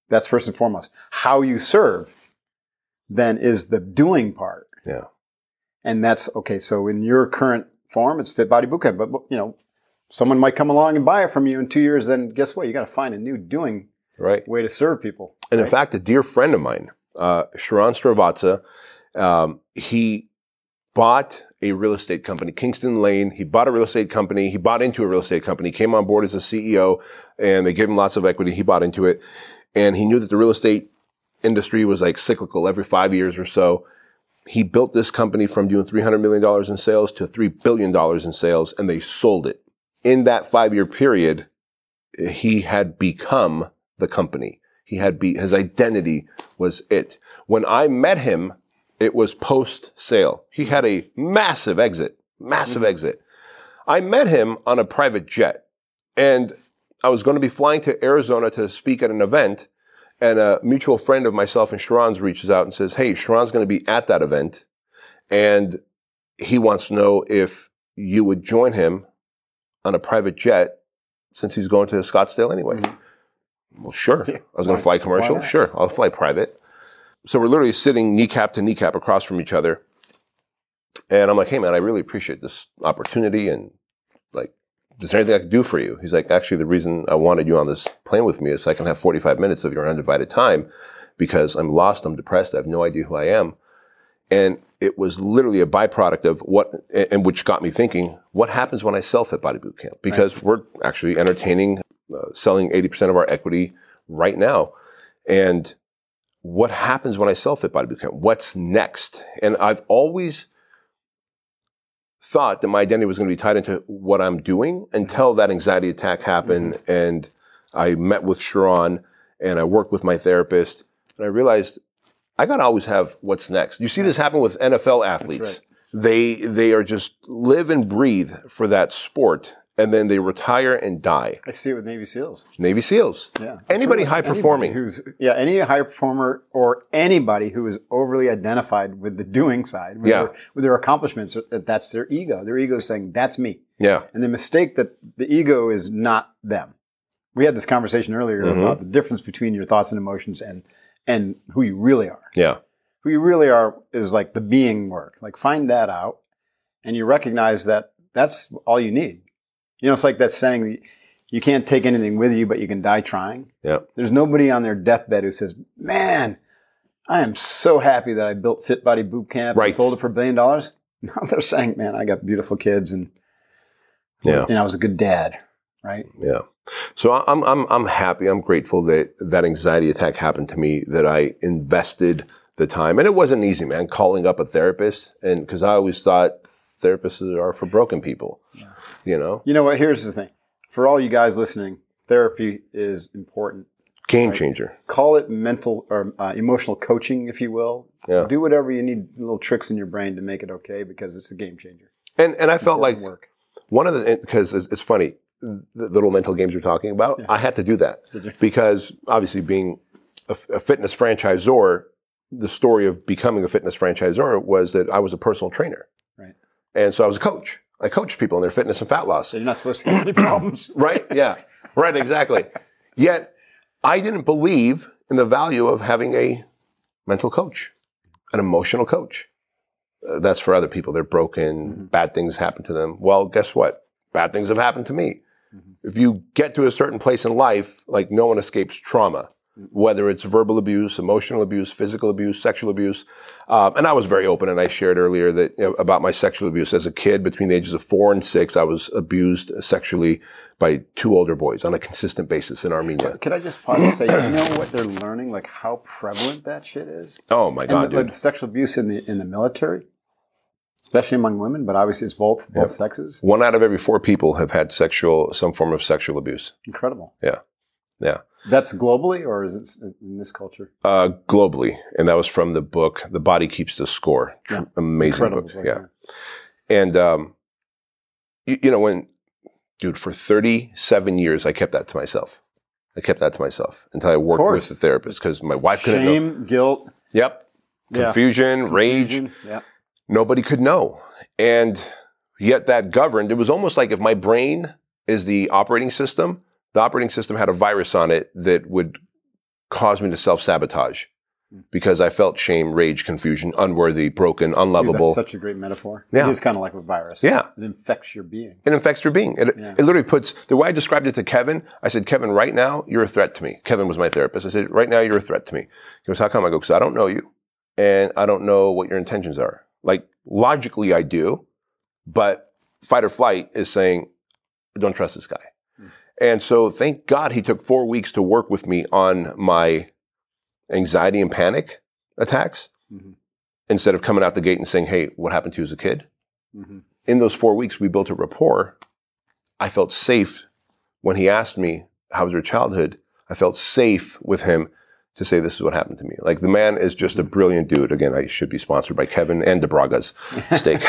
That's first and foremost. How you serve then is the doing part.
Yeah.
And that's okay. So in your current form, it's Fit Body Bootcamp, but you know, someone might come along and buy it from you in two years. Then guess what? You got to find a new doing
Right.
way to serve people.
And in fact, a dear friend of mine, uh, Sharran Srivatsaa, um, he bought a real estate company, Kingston Lane. He bought a real estate company. He bought into a real estate company, came on board as a CEO, and they gave him lots of equity. He bought into it. And he knew that the real estate industry was like cyclical every five years or so. He built this company from doing $300 million in sales to $3 billion in sales, and they sold it. In that five year period, he had become the company. He had be, his identity was it. When I met him, it was post sale. He had a massive exit, massive mm-hmm. exit. I met him on a private jet and I was going to be flying to Arizona to speak at an event. And a mutual friend of myself and Sharran's reaches out and says, Hey, Sharran's going to be at that event. And he wants to know if you would join him on a private jet since he's going to Scottsdale anyway. Well, sure.
Yeah.
I was going to fly commercial. Sure. I'll fly private. So we're literally sitting kneecap to kneecap across from each other. And I'm like, hey, man, I really appreciate this opportunity. And like, is there anything I can do for you? He's like, actually, the reason I wanted you on this plane with me is so I can have 45 minutes of your undivided time because I'm lost, I'm depressed, I have no idea who I am. And it was literally a byproduct of what, and which got me thinking, what happens when I sell Fit Body Bootcamp? Because we're actually entertaining, uh, selling 80% of our equity right now. And what happens when I sell Fit Body Bootcamp? What's next? And I've always thought that my identity was going to be tied into what I'm doing until that anxiety attack happened. And I met with Sharran and I worked with my therapist and I realized I got to always have what's next. You see this happen with NFL athletes. They, they are just live and breathe for that sport and then they retire and die.
I see it with Navy SEALs.
Navy SEAls.
Yeah.
Anybody high performing.
Who's yeah, any high performer or anybody who is overly identified with the doing side, with,
Yeah.
their, with their accomplishments, uh, that's their ego. Their ego is saying, "That's me,"
Yeah.
and the mistake that the ego is not them. We had this conversation earlier
Mhm.
about the difference between your thoughts and emotions and and who you really are.
Yeah.
Who you really are is like the being work. Like find that out, and you recognize that that's all you need. You know, it's like that saying, "You can't take anything with you, but you can die trying."
Yeah.
There's nobody on their deathbed who says, "Man, I am so happy that I built Fit Body Boot Camp
Right.
and sold it for a billion dollars." No, they're saying, "Man, I got beautiful kids and
Yeah.
and I was a good dad." Right?
Yeah. So I- I'm I'm I'm happy. I'm grateful that that anxiety attack happened to me. That I invested the time, and it wasn't easy, man. Calling up a therapist, and because I always thought therapists are for broken people. You know,
You know what? Here's the thing: for all you guys listening, therapy is important.
game
Right.
changer.
Call it mental or uh, emotional coaching, if you will.
Yeah.
Do whatever you need, little tricks in your brain to make it okay, because it's a game changer.
And and I felt like
work.
one of the because it's, it's funny the little mental games you're talking about. I had to do that because obviously being a, f- a fitness franchisor, the story of becoming a fitness franchisor was that I was a personal trainer,
Right.
and so I was a coach. I coached people in their fitness and fat loss.
So you're not supposed to have any problems.
Right? Yeah. Right. Exactly. Yet I didn't believe in the value of having a mental coach, an emotional coach. Uh, that's for other people. They're broken. Bad things happen to them. Well, guess what? Bad things have happened to me. If you get to a certain place in life, like no one escapes trauma, whether it's verbal abuse, emotional abuse, physical abuse, sexual abuse. Um, and I was very open, and I shared earlier that you know, about my sexual abuse as a kid. Between the ages of four and six, I was abused sexually by two older boys on a consistent basis in Armenia.
Could I just pause and say, you know what they're learning? Like how prevalent that shit is?
Oh my
And
god,
the, like sexual abuse in the in the military, especially among women, but obviously it's both both
Yep.
sexes.
One out of every four people have had sexual, some form of sexual abuse.
Incredible.
Yeah, yeah.
That's globally, or is it in this culture?
Uh, globally, and that was from the book "The Body Keeps the Score."
Yeah.
Amazing
Incredible.
book. Yeah. And um, you, you know, when, dude, for 37 years, I kept that to myself. I kept that to myself until I worked with a therapist because my wife couldn't know.
Shame, guilt,
Yep.
Yeah.
Confusion, rage.
confusion.
Nobody could know. And yet that governed, it was almost like if my brain is the operating system, the operating system had a virus on it that would cause me to self sabotage
Hmm.
because I felt shame, rage, confusion, unworthy, broken,
Dude,
unlovable.
that's such a great metaphor.
Yeah.
It is kind of like a virus.
Yeah.
It infects your being.
It infects your being. It,
Yeah.
it literally puts the way I described it to Kevin. I said, Kevin, right now you're a threat to me. Kevin was my therapist. I said, right now you're a threat to me. He goes, how come? I go, because I don't know you, and I don't know what your intentions are. Like logically, I do, but fight or flight is saying, don't trust this guy.
Hmm.
And so, thank God he took four weeks to work with me on my anxiety and panic attacks
hmm
instead of coming out the gate and saying, "Hey, what happened to you as a kid?"
hmm
in those four weeks, we built a rapport. I felt safe when he asked me, How was your childhood? I felt safe with him to say, This is what happened to me. Like the man is just a brilliant dude. Again, I should be sponsored by Kevin and DeBragga's steak.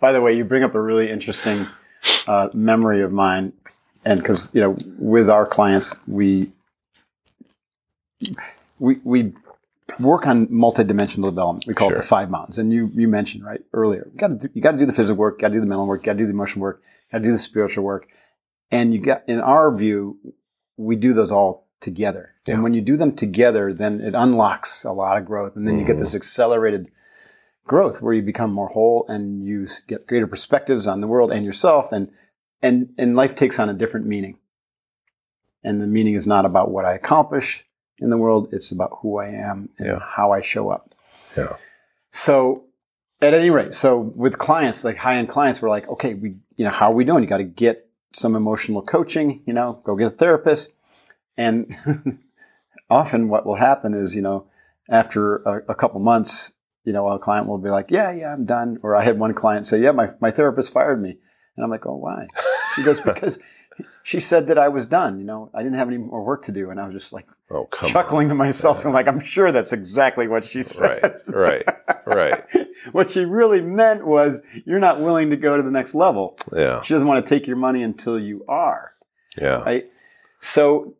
By the way, you bring up a really interesting uh, memory of mine, and because you know, with our clients, we we we work on multidimensional development. We call it the five mountains, and you you mentioned right earlier. You got to do, you got to do the physical work, got to do the mental work, got to do the emotional work, got to do the spiritual work, and you got in our view, we do those all together.
Yeah.
And when you do them together, then it unlocks a lot of growth, and then you get this mm-hmm. accelerated growth where you become more whole and you get greater perspectives on the world and yourself and and and life takes on a different meaning and the meaning is not about what i accomplish in the world it's about who i am and
Yeah.
how i show up
Yeah.
so at any rate so with clients like high-end clients we're like okay we you know how are we doing you got to get some emotional coaching you know go get a therapist and often what will happen is you know after a, a couple months you know a client will be like yeah yeah i'm done. Or i had one client say yeah my, my therapist fired me. And i'm like oh why? She goes because she said that i was done you know i didn't have any more work to do. And i was just like
Oh,
chuckling to myself. And like i'm sure that's exactly what she said.
Right, right, right.
what she really meant was you're not willing to go to the next level.
Yeah,
she doesn't want to take your money until you are.
Yeah.
right? So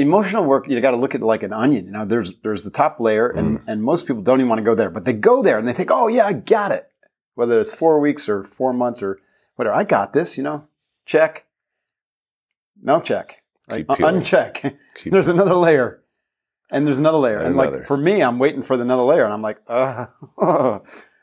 emotional work, you got to look at it like an onion. You know, there's there's the top layer, and
Mm.
and most people don't even want to go there, but they go there and they think, oh yeah, I got it. Whether it's four weeks or four months or whatever, I got this. You know, check. No check. Right? Uncheck. There's another layer, and there's another layer,
And
and,
another.
like for me, I'm waiting for the another layer, and I'm like, uh,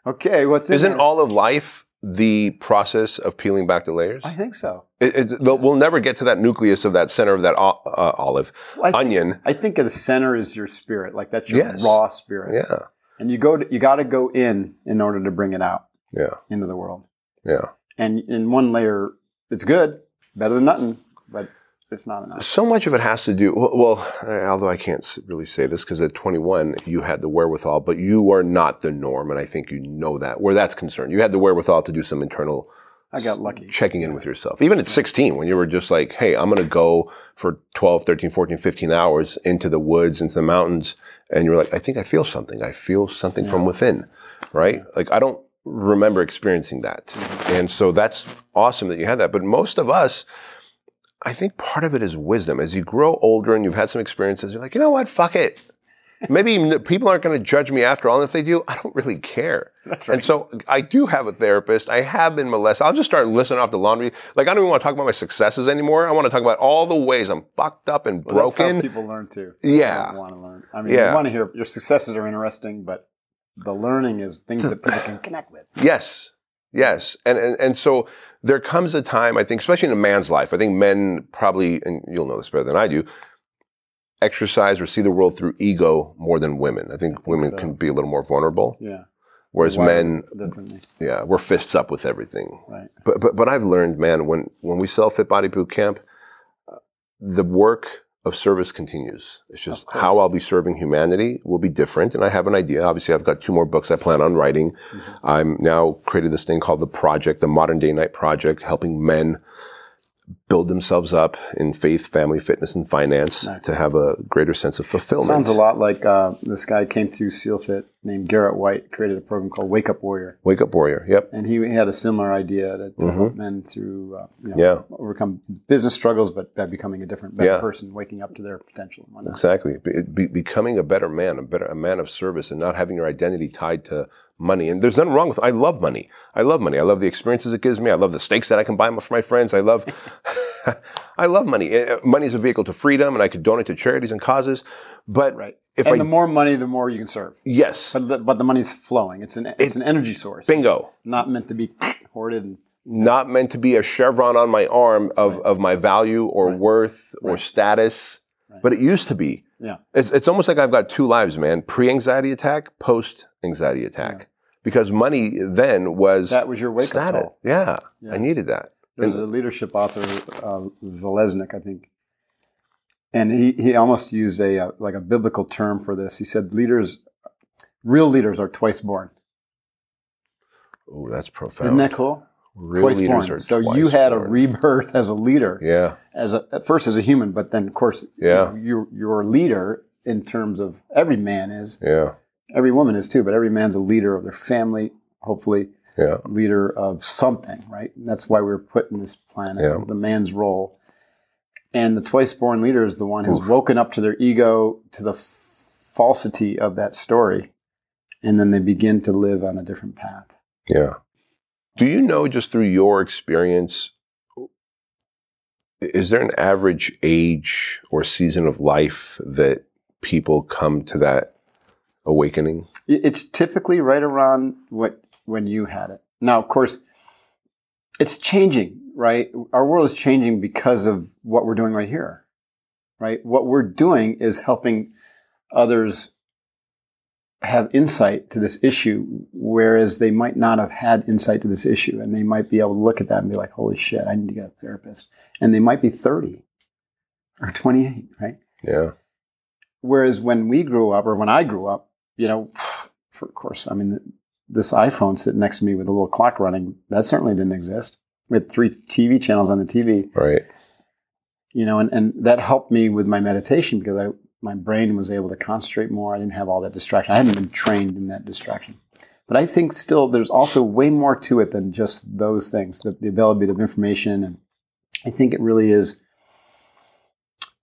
okay, what's
Isn't
there?
all of life the process of peeling back the layers?
I think so.
It, it, we'll never get to that nucleus of that center of that o- uh, olive
I,
onion.
I think the center is your spirit, like that's your
Yes.
raw spirit.
Yeah,
and you go to, you got to go in in order to bring it out
yeah,
into the world
yeah.
and in one layer it's good better than nothing but it's not enough
So much of it has to do. Well, well although I can't really say this because at 21 you had the wherewithal, but you are not the norm, and I think you know that. Where that's concerned, you had the wherewithal to do some internal
i got lucky
checking in with yourself. Even at 16, when you were just like, "Hey, I'm going to go for 12, 13, 14, 15 hours into the woods, into the mountains," and you're like, "I think I feel something. I feel something from within." Right? Like I don't remember experiencing that, mm-hmm. and so that's awesome that you had that. But most of us. I think part of it is wisdom. As you grow older and you've had some experiences, you're like, you know what? Fuck it. Maybe people aren't going to judge me after all. And if they do, I don't really care.
That's right.
And so I do have a therapist. I have been molested. I'll just start listing off the laundry. Like I don't even want to talk about my successes anymore. I want to talk about all the ways I'm fucked up and
Well, that's how
broken.
people learn too
Yeah.
want to learn i mean
Yeah.
you want to hear your successes are interesting but the learning is things that people can connect with
Yes. Yes. And, and, and so there comes a time, I think, especially in a man's life, I think men probably, and you'll know this better than I do, exercise or see the world through ego more than women. I think, women
so.
can be a little more vulnerable,
yeah
whereas men,
differently
yeah, we're fists up with everything.
right
But, but, but I've learned, man, when, when we sell Fit Body Boot Camp, uh, the work of service continues. It's just how I'll be serving humanity will be different. And I have an idea. Obviously, I've got two more books I plan on writing. Mm-hmm. I'm now created this thing called the Project, the Modern Day Knight Project, helping men build themselves up in faith, family, fitness, and finance
Nice.
to have a greater sense of fulfillment.
Sounds a lot like uh, this guy came through SealFit named Garrett White, created a program called Wake Up Warrior.
Wake up warrior. Yep.
And he had a similar idea to, to
Mhm.
help men through, uh, you know,
Yeah.
overcome business struggles, but by becoming a different, better
Yeah.
person, waking up to their potential.
Exactly. Be, be, becoming a better man, a better a man of service, and not having your identity tied to money. And there's nothing wrong with. I love money. I love money. I love the experiences it gives me. I love the steaks that I can buy for my friends. I love. I love money. Uh, Money is a vehicle to freedom, and I could donate to charities and causes. But
Right.
if
and
I
the more money, the more you can serve.
yes,
But the, but the money's flowing. It's an it's an energy source.
bingo.
Not meant to be hoarded. And,
Not meant to be a chevron on my arm of, of my value or worth or
Right.
status, but it used to be.
Yeah.
It's, it's almost like I've got two lives, man. Pre-anxiety attack, post-anxiety attack. Because money then was
That was your wake up call.
Yeah,
Yeah.
I needed that.
There's a leadership author, uh, Zaleznik, I think, and he, he almost used a uh, like a biblical term for this. He said, "Leaders, real leaders are twice born."
Oh, that's profound.
Isn't that cool? Twice born. So
twice
you had a rebirth as a leader,
Yeah,
as a, at first as a human, but then of course,
Yeah.
you, you're a leader in terms of every man is,
yeah,
every woman is too, but every man's a leader of their family, hopefully
yeah.
leader of something, right? And that's why we're put in this planet,
Yeah.
the man's role. And the twice born leader is the one who's woken up to their ego, to the f- falsity of that story, and then they begin to live on a different path.
Yeah. Do you know just through your experience, is there an average age or season of life that people come to that awakening?
It's typically right around what when you had it. Now, of course, it's changing, right? Our world is changing because of what we're doing right here, right? What we're doing is helping others have insight to this issue, whereas they might not have had insight to this issue, and they might be able to look at that and be like, "Holy shit, I need to get a therapist," and they might be thirty or twenty-eight, right?
Yeah.
Whereas when we grew up, or when I grew up, you know, for of course, I mean, this iPhone sitting next to me with a little clock running, that certainly didn't exist. We had three TV channels on the TV,
Right.
you know, and, and that helped me with my meditation because I my brain was able to concentrate more. I didn't have all that distraction. I hadn't been trained in that distraction. But I think still there's also way more to it than just those things, the, the availability of information. And I think it really is,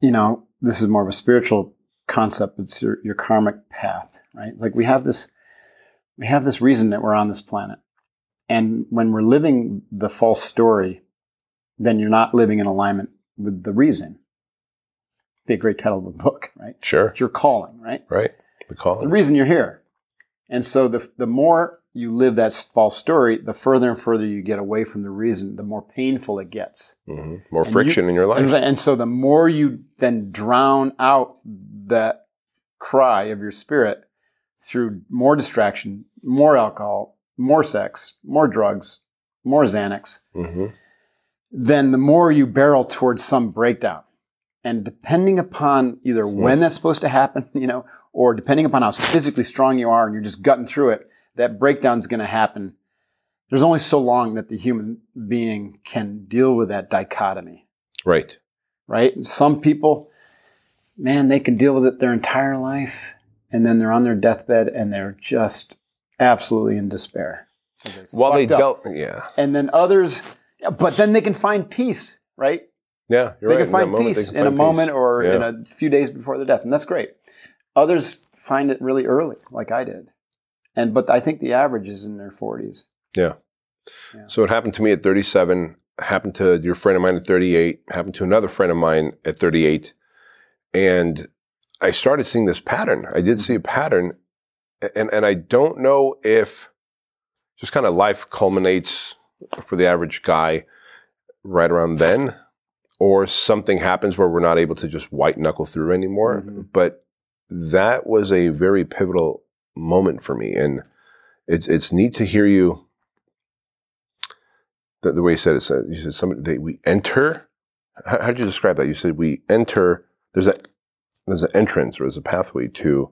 you know, this is more of a spiritual concept. It's your, your karmic path, right? Like we have this, we have this reason that we're on this planet. And when we're living the false story, then you're not living in alignment with the reason. Be a great title of a book, right?
Sure.
It's your calling, right?
Right. The
It's the reason you're here. And so the, the more you live that false story, the further and further you get away from the reason, the more painful it gets.
hmm More
And
friction in your life.
And, so the more you then drown out that cry of your spirit through more distraction, more alcohol, more sex, more drugs, more Xanax,
hmm
then the more you barrel towards some breakdown. And depending upon either when that's supposed to happen, you know, or depending upon how physically strong you are and you're just gutting through it, that breakdown's going to happen. There's only so long that the human being can deal with that dichotomy,
Right.
right? Some people, man, they can deal with it their entire life, and then they're on their deathbed and they're just absolutely in despair. they
While they
fucked up.
dealt, yeah,
and then others, but then they can find peace, right?
Yeah, you're
they
right.
can find
moment,
peace
can
in a
find
moment
peace.
or in a few days before their death, and that's great. Others find it really early, like I did, and but I think the average is in their forties. Yeah.
So it happened to me at 37, happened to your friend of mine at 38, happened to another friend of mine at 38. And I started seeing this pattern. I did mm-hmm. see a pattern. And, and I don't know if just kind of life culminates for the average guy right around then, or something happens where we're not able to just white knuckle through anymore.
Mhm.
But that was a very pivotal moment for me. And it's, it's neat to hear you the, the way you said it, you said somebody they, we enter. How, how did you describe that? You said we enter. There's a there's an entrance or there's a pathway to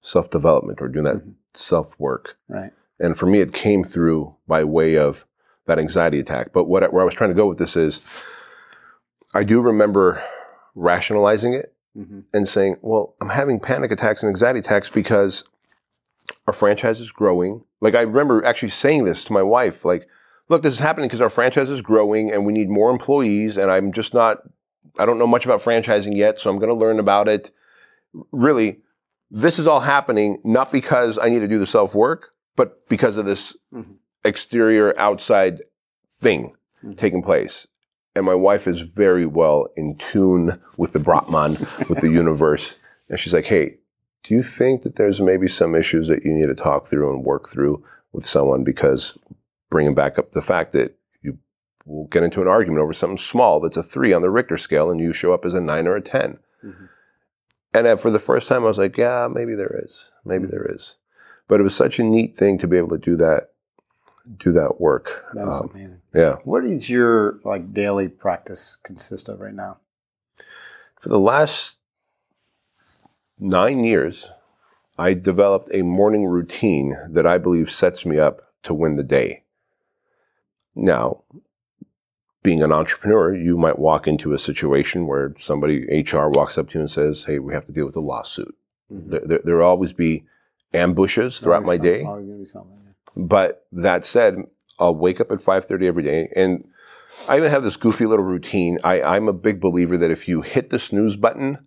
self development or doing that
Mhm.
self work.
Right.
And for me, it came through by way of that anxiety attack. But what I, where I was trying to go with this is I do remember rationalizing it
hmm
and saying, well, I'm having panic attacks and anxiety attacks because our franchise is growing. Like I remember actually saying this to my wife, like, look, this is happening because our franchise is growing and we need more employees and I'm just not, I don't know much about franchising yet, so I'm going to learn about it. Really, this is all happening not because I need to do the self work, but because of this
Mhm.
exterior outside thing
Mhm.
taking place. And my wife is very well in tune with the Brahman, with the universe. And she's like, hey, do you think that there's maybe some issues that you need to talk through and work through with someone? Because bringing back up the fact that you will get into an argument over something small that's a three on the Richter scale and you show up as a nine or a 10.
Mhm.
And for the first time, I was like, yeah, maybe there is. Maybe there is. But it was such a neat thing to be able to do that, do that work.
That's
Um,
amazing.
yeah.
What does your like daily practice consist of right now?
For the last nine years, I developed a morning routine that I believe sets me up to win the day. Now, being an entrepreneur, you might walk into a situation where somebody, HR, walks up to you and says, Hey, we have to deal with a lawsuit.
Mhm.
There, there, there will always be ambushes throughout my
Always
day.
some- Always gonna be something.
But that said, I'll wake up at 5:30 every day and I even have this goofy little routine. I, I'm a big believer that if you hit the snooze button,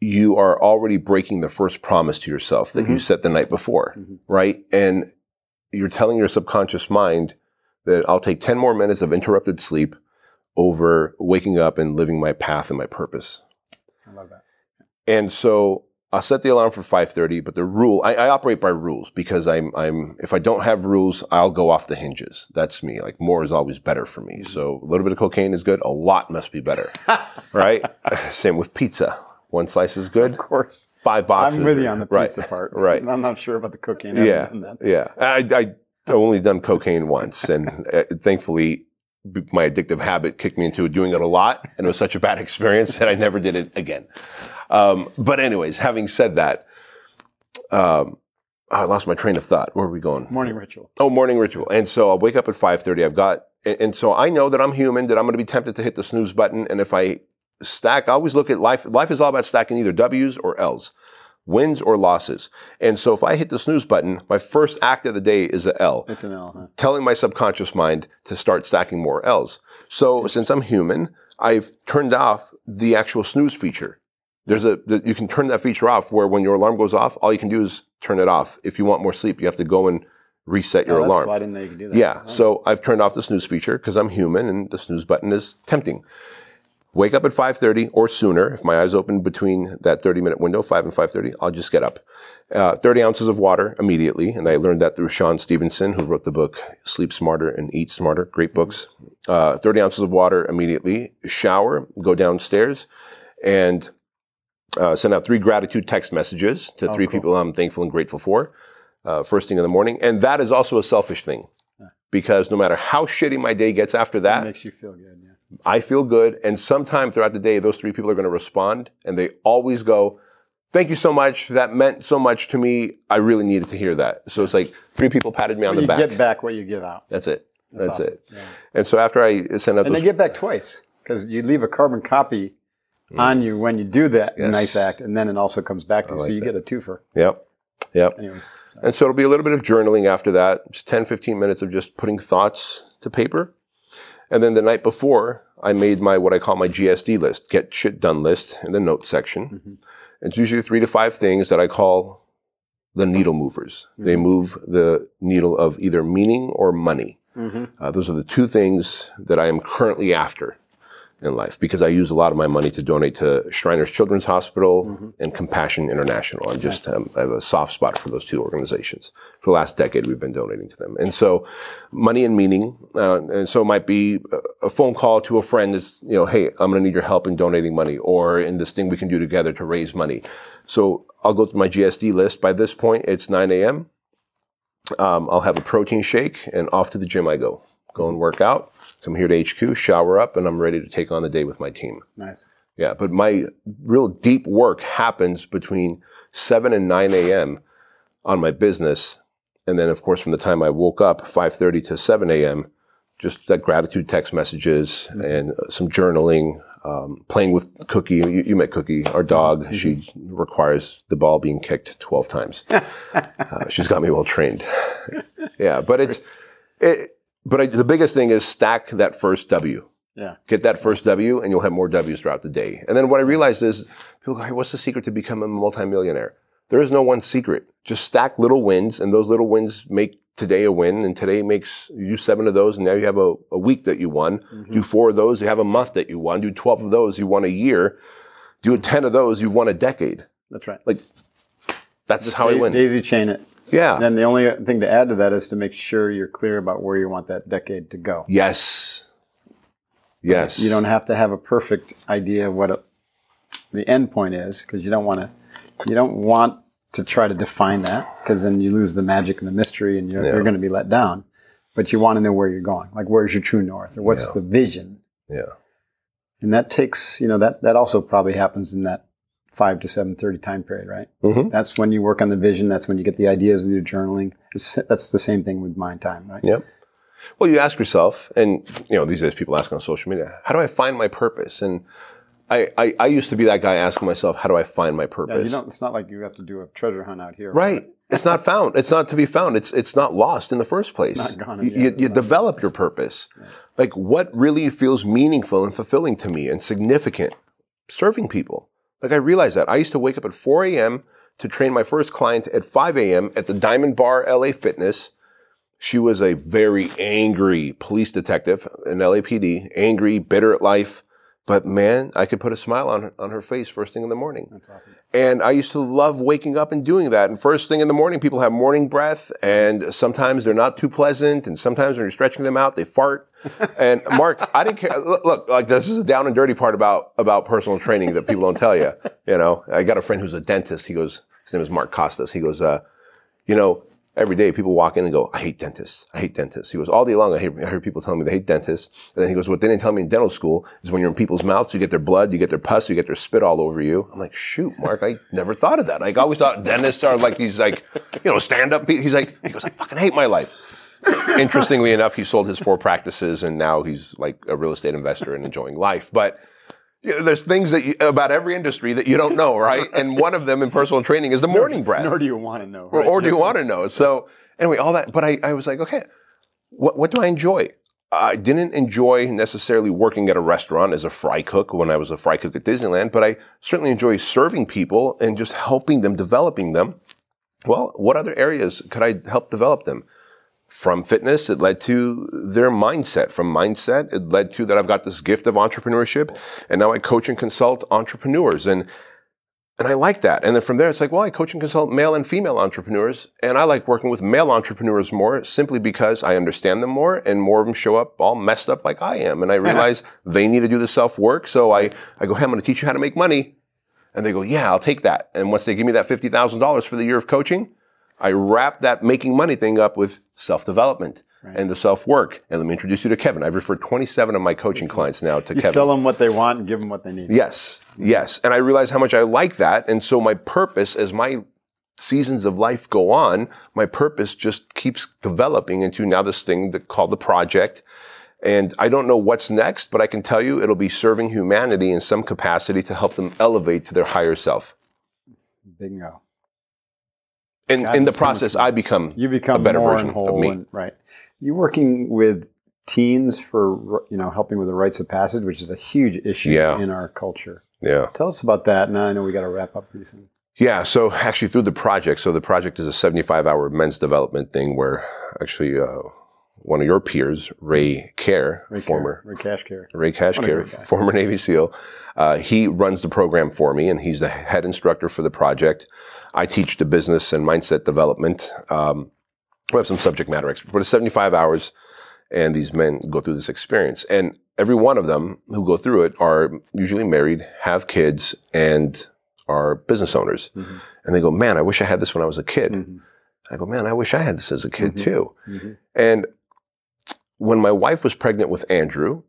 you are already breaking the first promise to yourself that you
Mhm.
set the night before,
Mhm.
right? And you're telling your subconscious mind that I'll take 10 more minutes of interrupted sleep over waking up and living my path and my purpose.
I love that.
And so I'll set the alarm for 5:30, but the rule I, I operate by rules because I'm I'm if I don't have rules, I'll go off the hinges. That's me. Like more is always better for me. So a little bit of cocaine is good. A lot must be better, right? Same with pizza. One slice is good.
Of course.
Five boxes.
I'm with you on the
right.
pizza part.
Right.
I'm not sure about the cooking. I
Yeah, yeah. I, I only done cocaine once, and uh, thankfully, my addictive habit kicked me into doing it a lot, and it was such a bad experience that I never did it again. Um, but anyways, having said that, um, I lost my train of thought. Where are we going?
Morning ritual.
Oh, morning ritual. And so I'll wake up at 5:30. I've got and, and so I know that I'm human, that I'm going to be tempted to hit the snooze button and if I stack, I always look at life life is all about stacking either W's or L's. Wins or losses. And so if I hit the snooze button, my first act of the day is a L
It's an L, huh?
telling my subconscious mind to start stacking more L's. So since I'm human, I've turned off the actual snooze feature. There's a, the, you can turn that feature off where when your alarm goes off, all you can do is turn it off. If you want more sleep, you have to go and reset oh, your
Oh, that's
alarm.
cool. I didn't know you could do that.
Yeah.
Oh.
So I've turned off the snooze feature because I'm human and the snooze button is tempting. Wake up at 5.30 or sooner. If my eyes open between that 30 minute window, 5 and 5.30, I'll just get up. Uh, 30 ounces of water immediately. And I learned that through Shawn Stevenson, who wrote the book Sleep Smarter and Eat Smarter. Great books. Uh, 30 ounces of water immediately. Shower, go downstairs and uh, send out three gratitude text messages to
Oh,
three
cool.
people I'm thankful and grateful for uh, first thing in the morning. And that is also a selfish thing because no matter how shitty my day gets after
It
that,
makes you feel good.
I feel good. And sometime throughout the day, those three people are going to respond and they always go, Thank you so much. That meant so much to me. I really needed to hear that. So it's like three people patted me on
Well,
the
you
back.
get back what you give out.
That's it.
That's,
That's,
awesome.
it.
Yeah.
And so after I send out
And
those,
they get back twice because you leave a carbon copy on you when you do that
Mm. Yes.
nice act, and then it also comes back to you. so you
that.
get a twofer.
yep, yep.
Anyways,
And so it'll be a little bit of journaling after that, just 10, 15 minutes of just putting thoughts to paper. And then the night before, I made my, what I call my GSD list, get shit done list in the notes section.
Mhm.
It's usually three to five things that I call the needle movers. They move the needle of either meaning or money.
Mhm.
Uh, those are the two things that I am currently after in life because I use a lot of my money to donate to Shriners Children's Hospital and Compassion International. I'm just um, I have a soft spot for those two organizations. For the last decade, we've been donating to them, and so money and meaning, uh, and so it might be a- a phone call to a friend that's you know, hey, I'm going to need your help in donating money, or in this thing we can do together to raise money. So I'll go through my GSD list. By this point, it's 9 a.m. Um, I'll have a protein shake, and off to the gym I go. Go and work out. Come here to HQ, shower up, and I'm ready to take on the day with my team.
nice.
Yeah, but my real deep work happens between 7 and 9 a.m. on my business. And then, of course, from the time I woke up, 5.30 to 7 a.m., just that gratitude text messages and uh, some journaling, um, playing with Cookie. You, you met Cookie, our dog. She requires the ball being kicked 12 times. uh, she's got me well trained. yeah, but it's, it, but I, the biggest thing is stack that first W.
Yeah.
Get that first W and you'll have more W's throughout the day. And then what I realized is people go, hey, what's the secret to becoming a multimillionaire? There is no one secret. Just stack little wins and those little wins make today a win and today makes you seven of those and now you have a, a week that you won.
Mm-hmm.
Do four of those, you have a month that you won. Do 12 of those, you won a year. Do 10 of those, you've won a decade.
That's right.
Like that's how I
Da-
win.
Daisy chain it.
Yeah.
And the only thing to add to that is to make sure you're clear about where you want that decade to go.
yes. Yes.
You don't have to have a perfect idea of what a, the end point is because you don't want to you don't want to try to define that because then you lose the magic and the mystery and you're,
Yeah.
you're going to be let down. But you want to know where you're going, like where's your true north or what's
Yeah.
the vision,
Yeah.
and that takes you know that that also probably happens in that five to seven thirty time period, right?
Mhm.
That's when you work on the vision. That's when you get the ideas with your journaling. It's, that's the same thing with mind time, right?
Yep. Well, you ask yourself, and you know, these days people ask on social media, how do I find my purpose? And I, I, I used to be that guy asking myself, how do I find my
Yeah,
purpose?
you don't. It's not like you have to do a treasure hunt out here,
right. It's not found. It's not to be found. It's it's not lost in the first place.
not gone
you, you, you develop your purpose. Like what really feels meaningful and fulfilling to me and significant? Serving people. Like I realized that. I used to wake up at 4 a.m. to train my first client at 5 a.m. at the Diamond Bar LA Fitness. She was a very angry police detective in LAPD, angry, bitter at life. But man, I could put a smile on her, on her face first thing in the morning.
That's awesome.
And I used to love waking up and doing that. And first thing in the morning, people have morning breath, and sometimes they're not too pleasant, and sometimes when you're stretching them out, they fart. And Mark, I didn't care. Look, look, like this is a down and dirty part about about personal training that people don't tell you. You know, I got a friend who's a dentist. He goes, his name is Mark Costas. He goes, uh, you know, every day people walk in and go, I hate dentists. I hate dentists. He goes, all day long, I, hear, I heard people telling me they hate dentists. And then he goes, what they didn't tell me in dental school is when you're in people's mouths, you get their blood, you get their pus, you get their spit all over you. I'm like, shoot, Mark, I never thought of that. Like, I always thought dentists are like these, like, you know, stand up. He's like, he goes, I fucking hate my life. Interestingly enough, he sold his four practices and now he's like a real estate investor and enjoying life. But, you know, there's things that you, about every industry that you don't know, right? And one of them in personal training is the morning breath
Nor do you want to know.
or, or do you want to know? So anyway, all that. But I, I was like, okay, what what do I enjoy? I didn't enjoy necessarily working at a restaurant as a fry cook when I was a fry cook at Disneyland, but I certainly enjoy serving people and just helping them, developing them. Well, what other areas could I help develop them? From fitness, it led to their mindset. From mindset, it led to that I've got this gift of entrepreneurship, and now I coach and consult entrepreneurs. And and I like that. And then from there, it's like, well, I coach and consult male and female entrepreneurs. And I like working with male entrepreneurs more simply because I understand them more and more of them show up all messed up like I am. And I realize they need to do the self work. So I, I go, hey, I'm going to teach you how to make money. And they go, yeah, I'll take that. And once they give me that $50,000 for the year of coaching, I wrap that making money thing up with self development and the self work. And let me introduce you to Kevin. I've referred 27 of my coaching clients now to
You
Kevin.
sell them what they want and give them what they need.
Yes, yes. And I realize how much I like that. And so my purpose as my seasons of life go on, my purpose just keeps developing into now this thing that called the project. And I don't know what's next, but I can tell you it'll be serving humanity in some capacity to help them elevate to their higher self.
Bingo. God,
in the
so
process. I become
You become
a better version of me.
And, right. You're working with teens for you know helping with the rites of passage, which is a huge issue
Yeah.
in our culture.
yeah.
Tell us about that. Now I know we got to wrap up pretty soon.
Yeah, so actually through the project, so the project is a 75 hour men's development thing where actually uh, one of your peers, Ray Care,
Ray
former
Care, Ray Cash Care.
Ray
What a
Cashcare,
great guy.
former Navy SEAL. Uh, he runs the program for me, and he's the head instructor for the project. I teach the business and mindset development. Um, we have some subject matter experts, but it's 75 hours, and these men go through this experience. And every one of them who go through it are usually married, have kids, and are business owners.
Mhm.
And they go, Man, I wish I had this when I was a kid.
Mhm.
I go, Man, I wish I had this as a kid
Mhm.
too.
Mhm.
And when my wife was pregnant with Andrew,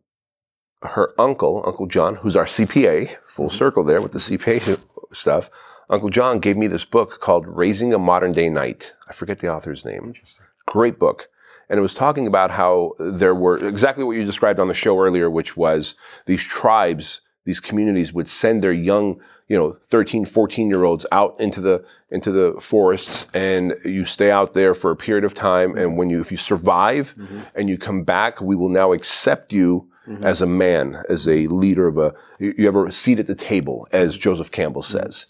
her uncle, Uncle John, who's our CPA, full circle there with the CPA stuff, Uncle John gave me this book called Raising a Modern Day Knight. I forget the author's name.
Interesting.
Great book. and it was talking about how there were exactly what you described on the show earlier, which was these tribes, these communities would send their young, you know, 13, 14 year olds out into the, into the forests and you stay out there for a period of time. And when you, if you survive
Mm-hmm.
and you come back, we will now accept you as a man, as a leader of a, you you have a seat at the table, as Joseph Campbell says.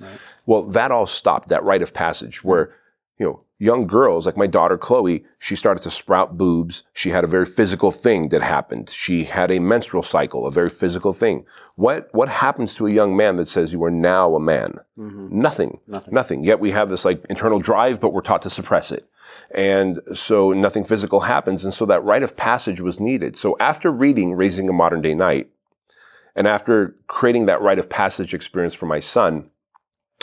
Well, that all stopped, that rite of passage where, you know, young girls, like my daughter Chloe, she started to sprout boobs. She had a very physical thing that happened. She had a menstrual cycle, a very physical thing. What, what happens to a young man that says you are now a man? Mm-hmm. Nothing.
Nothing.
Nothing. Yet we have this like internal drive, but we're taught to suppress it. And so nothing physical happens. And so that rite of passage was needed. So after reading Raising a Modern Day Knight, and after creating that rite of passage experience for my son,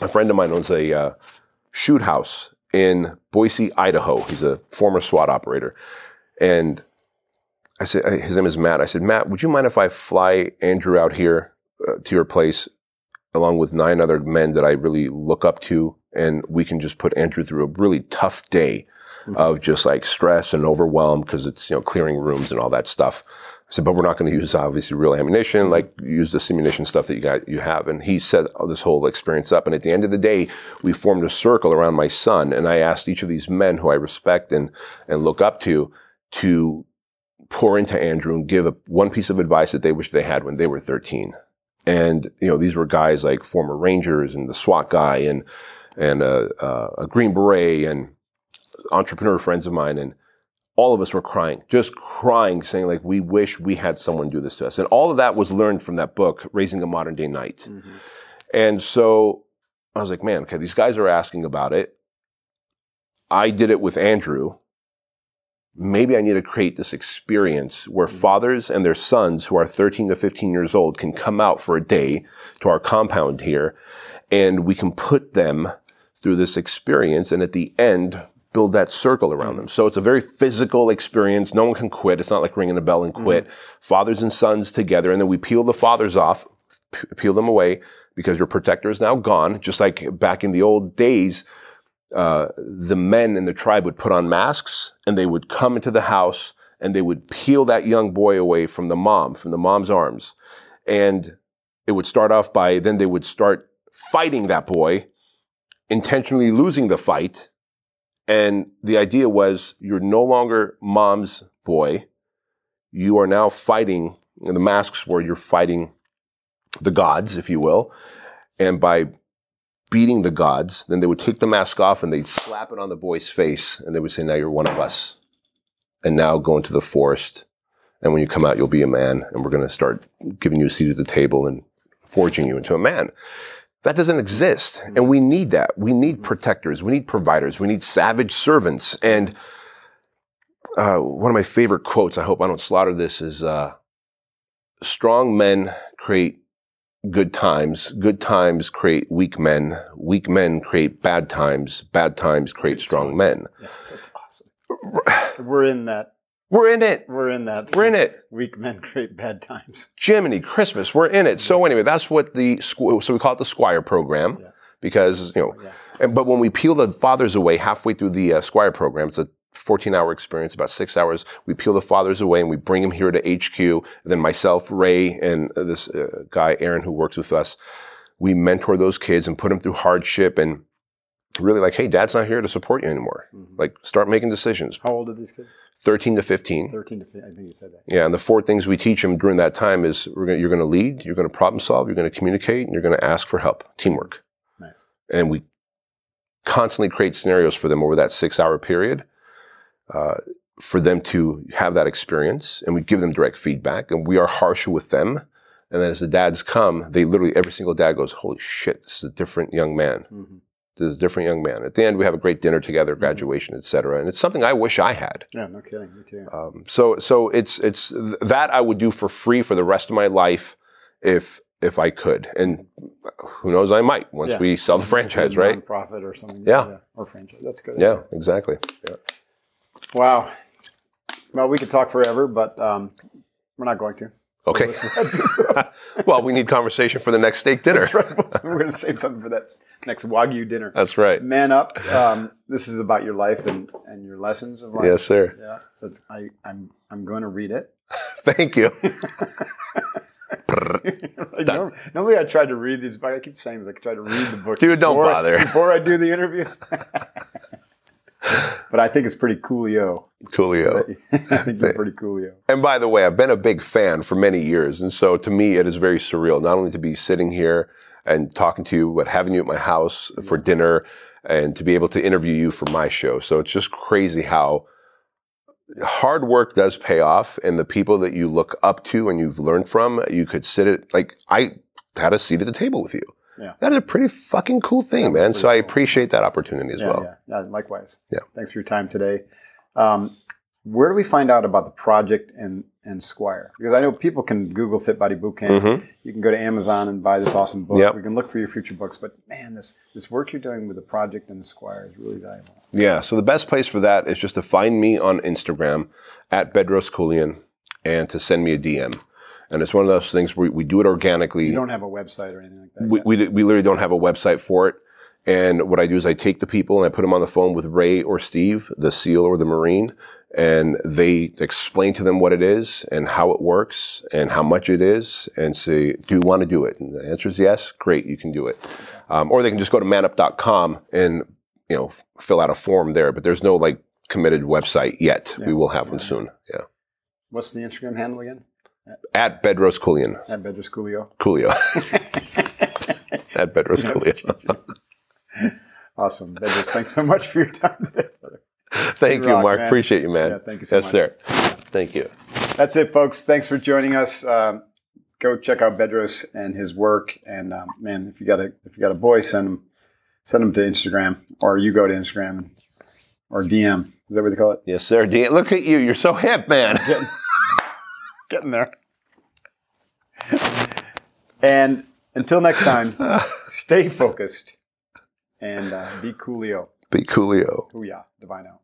a friend of mine owns a uh, shoot house in Boise, Idaho. He's a former SWAT operator. And I said, his name is Matt. I said, Matt, would you mind if I fly Andrew out here uh, to your place along with nine other men that I really look up to? And we can just put Andrew through a really tough day of just like stress and overwhelm because it's, you know, clearing rooms and all that stuff. Said, but we're not going to use obviously real ammunition, mm-hmm. like use the simulation stuff that you got, you have. And he set this whole experience up. And at the end of the day, we formed a circle around my son. And I asked each of these men who I respect and, and look up to, to pour into Andrew and give a, one piece of advice that they wish they had when they were 13. And, you know, these were guys like former Rangers and the SWAT guy and, and a, a, a Green Beret and entrepreneur friends of mine. And all of us were crying, just crying, saying like, we wish we had someone do this to us. And all of that was learned from that book, Raising a Modern Day Knight. Mm-hmm. And so I was like, man, okay, these guys are asking about it. I did it with Andrew. Maybe I need to create this experience where mm-hmm. fathers and their sons who are 13 to 15 years old can come out for a day to our compound here and we can put them through this experience. And at the end, build that circle around them. So it's a very physical experience. No one can quit. It's not like ringing a bell and quit. Fathers and sons together. And then we peel the fathers off, p- peel them away because your protector is now gone. Just like back in the old days, uh, the men in the tribe would put on masks and they would come into the house and they would peel that young boy away from the mom, from the mom's arms. And it would start off by, then they would start fighting that boy, intentionally losing the fight. And the idea was you're no longer mom's boy. You are now fighting, the masks were you're fighting the gods, if you will. And by beating the gods, then they would take the mask off and they'd slap it on the boy's face and they would say, now you're one of us. And now go into the forest. And when you come out, you'll be a man and we're going to start giving you a seat at the table and forging you into a man. That doesn't exist. And we need that. We need protectors. We need providers. We need savage servants. And uh, one of my favorite quotes, I hope I don't slaughter this, is uh, strong men create good times. Good times create weak men. Weak men create bad times. Bad times create strong men.
Yeah, that's awesome. We're in that.
We're in it.
We're in that.
We're in it.
Weak men create bad times.
Jiminy Christmas, we're in it. So anyway, that's what the so we call it the Squire program
Yeah.
because you know,
Yeah.
and, but when we peel the fathers away halfway through the uh, Squire program, it's a 14 hour experience, about six hours. We peel the fathers away and we bring them here to HQ. And then myself, Ray, and uh, this uh, guy Aaron who works with us, we mentor those kids and put them through hardship and really like, hey, dad's not here to support you anymore.
Mhm.
Like, start making decisions.
How old are these kids?
13 to 15.
13 to 15. I think you said that.
Yeah, and the four things we teach them during that time is we're gonna, you're going to lead, you're going to problem solve, you're going to communicate, and you're going to ask for help, teamwork.
Nice.
And we constantly create scenarios for them over that six hour period uh, for them to have that experience. And we give them direct feedback, and we are harsher with them. And then as the dads come, they literally, every single dad goes, Holy shit, this is a different young man.
hmm
This a different young man. At the end, we have a great dinner together, graduation, et cetera. And it's something I wish I had.
Yeah, no kidding. Me too.
Um, so so it's it's that I would do for free for the rest of my life if if I could, and who knows, I might once
Yeah.
we sell the franchise, right?
Profit or something.
Yeah.
Or franchise. That's good.
Yeah, exactly. Yeah.
Wow. Well, we could talk forever, but um, we're not going to.
Okay. well, we need conversation for the next steak dinner.
That's right. We're going to save something for that next Wagyu dinner.
That's right.
Man up. Um, this is about your life and, and your lessons of life.
Yes, sir.
Yeah. That's I. I'm I'm going to read it.
Thank you.
like, norm- normally, I try to read these, but I keep saying like I try to read the book.
Dude, don't bother.
before I do the interviews. but I think it's pretty coolio.
Coolio.
I think you're pretty coolio.
And by the way, I've been a big fan for many years. And so to me, it is very surreal, not only to be sitting here and talking to you, but having you at my house for dinner and to be able to interview you for my show. So it's just crazy how hard work does pay off and the people that you look up to and you've learned from, you could sit at, like, I had a seat at the table with you.
Yeah.
That is a pretty fucking cool thing, man. So I appreciate that opportunity as
yeah,
well.
yeah, yeah. Likewise.
Yeah.
Thanks for your time today. Um, where do we find out about the project and and Squire? Because I know people can Google Fit Body Bootcamp.
Mhm.
You can go to Amazon and buy this awesome book.
Yep.
We can look for your future books. But man, this this work you're doing with the project and the Squire is really valuable.
Yeah, so the best place for that is just to find me on Instagram at Bedros Keuilian and to send me a DM. And it's one of those things where we do it organically.
You don't have a website or anything like that.
we, we, we literally don't have a website for it. And what I do is I take the people and I put them on the phone with Ray or Steve, the SEAL or the Marine, and they explain to them what it is and how it works and how much it is and say, do you want to do it? And the answer is yes. Great, you can do it. Um, or they can just go to manup.com and, you know, fill out a form there, but there's no like committed website yet.
Yeah.
We will have one soon. Yeah.
What's the Instagram handle again?
At Bedros Keuilian.
At Bedros Coolio.
Coolio. At Bedros Keuilian.
Awesome. Bedros, thanks so much for your time today, brother.
Thank
You
you,
rock,
Mark.
man.
Appreciate you, man.
Yeah, thank you so
yes,
much.
sir. Thank you.
That's it, folks. Thanks for joining us. Um, go check out Bedros and his work. And um, man, if you got a if you got a boy, send him send him to Instagram, or you go to Instagram, or DM. Is that what they call it?
Yes, sir. DM. look at you. You're so hip, man.
Getting, getting there. and until next time, stay focused and uh, be coolio.
Be coolio.
Hooyah, divine out.